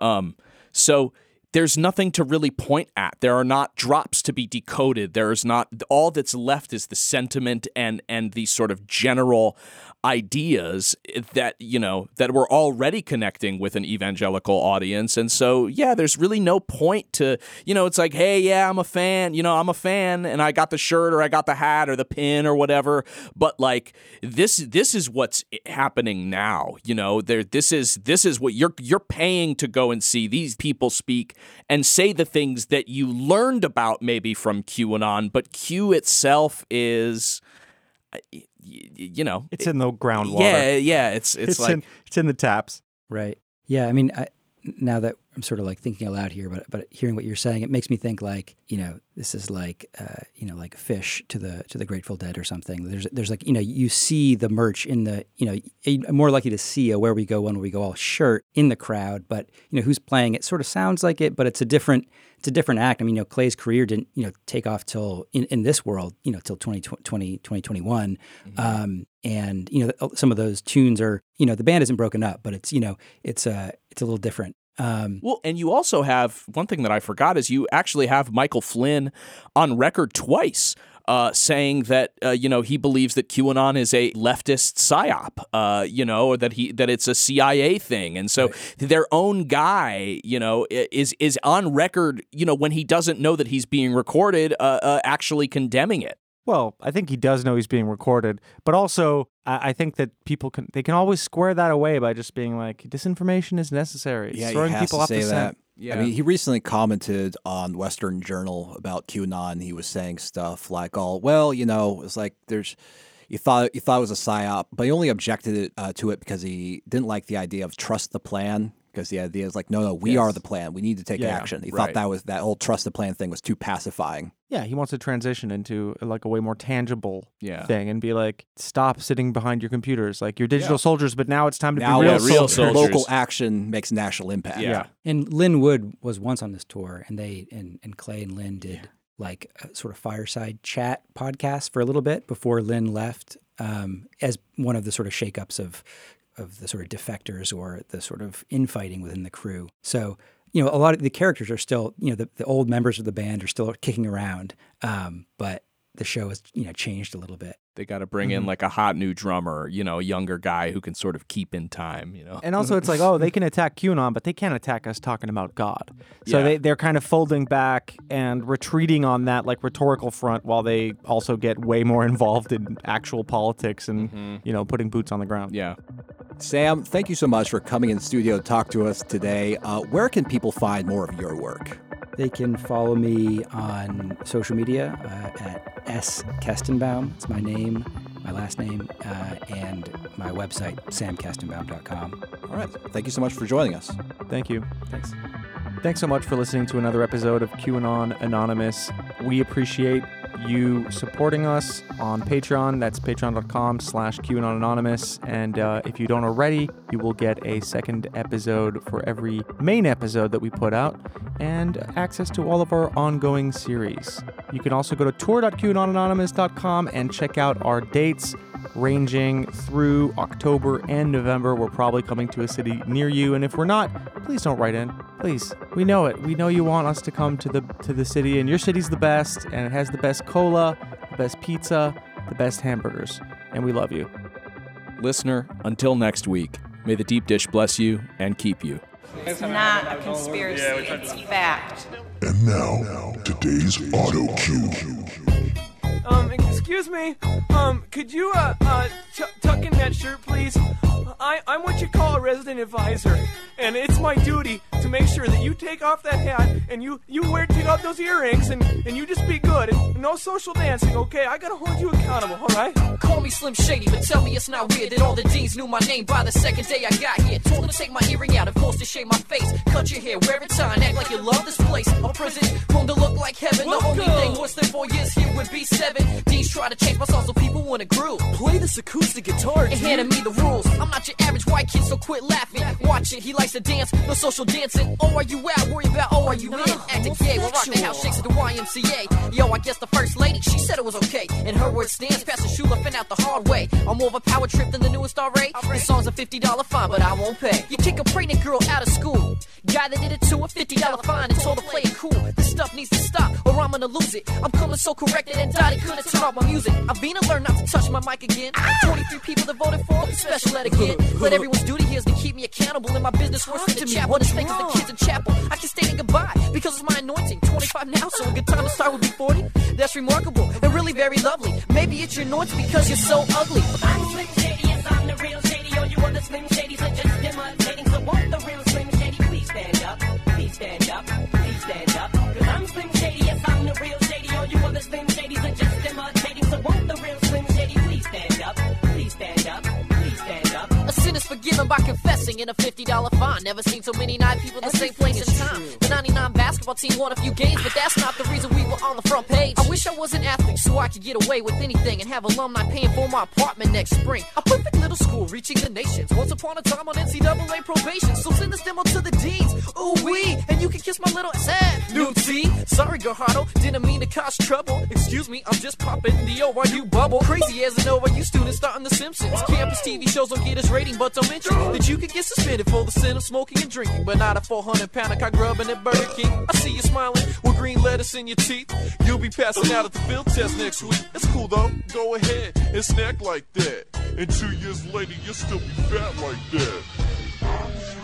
Um, so there's nothing to really point at. There are not drops to be decoded. There is not all that's left is the sentiment and and the sort of general ideas that you know that we're already connecting with an evangelical audience and so yeah there's really no point to you know it's like hey yeah I'm a fan you know I'm a fan and I got the shirt or I got the hat or the pin or whatever but like this this is what's happening now you know there this is this is what you're you're paying to go and see these people speak and say the things that you learned about maybe from QAnon but Q itself is uh, y- y- you know It's in the groundwater. yeah yeah it's it's, like in, it's in the taps. Right. Yeah. I mean, I, now that I'm sort of like thinking aloud here, but but hearing what you're saying, it makes me think like you know this is like uh, you know like Phish to the to the Grateful Dead or something. There's there's like you know you see the merch in the you know you're more likely to see a Where We Go One We Go All shirt in the crowd, but you know who's playing it sort of sounds like it, but it's a different it's a different act. I mean, you know, Clay's career didn't you know take off till in, in this world you know till 2020 2021. Um, and you know some of those tunes are you know the band isn't broken up, but it's you know it's uh it's a little different. Um, Well, and you also have one thing that I forgot is you actually have Michael Flynn on record twice. Uh, saying that uh, you know he believes that QAnon is a leftist psyop, uh, you know, or that he that it's a CIA thing, and so their own guy, you know, is is on record, you know, when he doesn't know that he's being recorded, uh, uh, actually condemning it. Well, I think he does know he's being recorded, but also I I think that people can they can always square that away by just being like disinformation is necessary. Yeah, throwing he has people to off say the that. scent. I mean, he recently commented on Western Journal about QAnon. He was saying stuff like, "Oh, well, you know, it's like there's." You thought you thought it was a psyop, but he only objected uh, to it because he didn't like the idea of trust the plan. Because the idea is like, no, no, we are the plan. We need to take Yeah, action. He right. thought that was that whole trust the plan thing was too pacifying. Yeah, he wants to transition into like a way more tangible Yeah. thing and be like, stop sitting behind your computers. Like you're digital Yeah. soldiers, but now it's time to Now, be real, yeah, soldiers. local action makes national impact. Yeah. And Lin Wood was once on this tour, and they and, and Clay and Lin did like a sort of fireside chat podcast for a little bit before Lin left, um, as one of the sort of shakeups of of the sort of defectors or the sort of infighting within the crew. So you know, a lot of the characters are still, you know, the, the old members of the band are still kicking around, um, but the show has you know changed a little bit. They got to bring in Mhm. like a hot new drummer, you know, a younger guy who can sort of keep in time, you know. And also, it's like, oh, they can attack QAnon, but they can't attack us talking about God. So Yeah. they, they're kind of folding back and retreating on that like rhetorical front while they also get way more involved in actual politics and, you know, putting boots on the ground. Yeah. Sam, thank you so much for coming in the studio to talk to us today. Uh, where can people find more of your work? They can follow me on social media uh, at S Kestenbaum. It's my name, my last name, uh, and my website, samkestenbaum.com. All right. Thank you so much for joining us. Thank you. Thanks. Thanks so much for listening to another episode of QAnon Anonymous. We appreciate you supporting us on Patreon. That's patreon.com slash QAnon Anonymous. And uh, if you don't already, you will get a second episode for every main episode that we put out and access to all of our ongoing series. You can also go to tour.qanonanonymous.com and check out our dates ranging through October and November. We're probably coming to a city near you, and if we're not, please don't write in. Please, we know it. We know you want us to come to the to the city, and your city's the best, and it has the best cola, the best pizza, the best hamburgers, and we love you. Listener, until next week, may the deep dish bless you and keep you. It's not a conspiracy, it's fact. And now, today's auto cue. Um, excuse me. Um, could you, uh, uh, tuck in that shirt, please? I, I'm what you call a resident advisor, and it's my duty to make sure that you take off that hat and you, you wear, take off those earrings and, and you just be good and no social dancing, okay? I gotta hold you accountable, alright? Call me Slim Shady, but tell me it's not weird that all the deans knew my name by the second day I got here. Told them to take my earring out and forced to shave my face. Cut your hair, wear a tie, and act like you love this place. A prison, prone to look like heaven. The only thing worse than four years here would be seven. Deans try to change my song so people wanna groove. Play this acoustic guitar, And handing me the rules. I'm not your average white kid, so quit laughing. Watch it, he likes to dance, no social dancing. Oh, are you out? Worry about, oh, are you in? Acting gay, we'll rock the house, shakes at the YMCA. Yo, I guess the first lady, she said it was okay. And her word stands, passing Shula fin out the hard way. I'm more of a power trip than the newest RA. This song's a $50 fine, but I won't pay. You kick a pregnant girl out of school. Guy that did it to a $50 fine and told her play it cool. This stuff needs to stop, or I'm gonna lose it. I'm coming so corrected and dotted, couldn't turn off my music. I've been to learn not to touch my mic again. 23 people that voted for it, special etiquette. But everyone's duty here is to keep me accountable in my business worse than the chapel. This thing is the kids in chapel. I can stay in goodbye because it's my anointing. 25 now, so a good time to start would be 40. That's remarkable and really very lovely. Maybe it's your anointing because you're so ugly. I'm Slim Shady, yes, I'm the real Shady. All you other Slim Shadys are just imitating. So won't the real Slim Shady please stand up? Please stand up, please stand up. Cause I'm Slim Shady, yes, I'm the real Shady. All you other Slim Shadys are just imitating. So won't the real Slim Shady please stand up? Please stand up, please stand up. A sin is forgiven by confessing in a $50 fine. Never seen so many nine people in the same place and time. The 99 basketball team won a few games, but that's not the reason we were on the front page. I wish I was an athlete so I could get away with anything and have alumni paying for my apartment next spring. A perfect little school reaching the nations. Once upon a time on NCAA probation. So send this demo to the deans. Ooh wee, and you can kiss my little ass. New. Sorry, Gajardo, didn't mean to cause trouble. Excuse me, I'm just popping the ORU bubble. Crazy as an ORU student starting The Simpsons. Campus TV shows don't get us rating, but don't mention that you could get suspended for the sin of smoking and drinking, but not a 400 pound of cock grubbing at Burger King. I see you smiling with green lettuce in your teeth. You'll be passing out at the field test next week. It's cool though. Go ahead and snack like that. And two years later, you'll still be fat like that.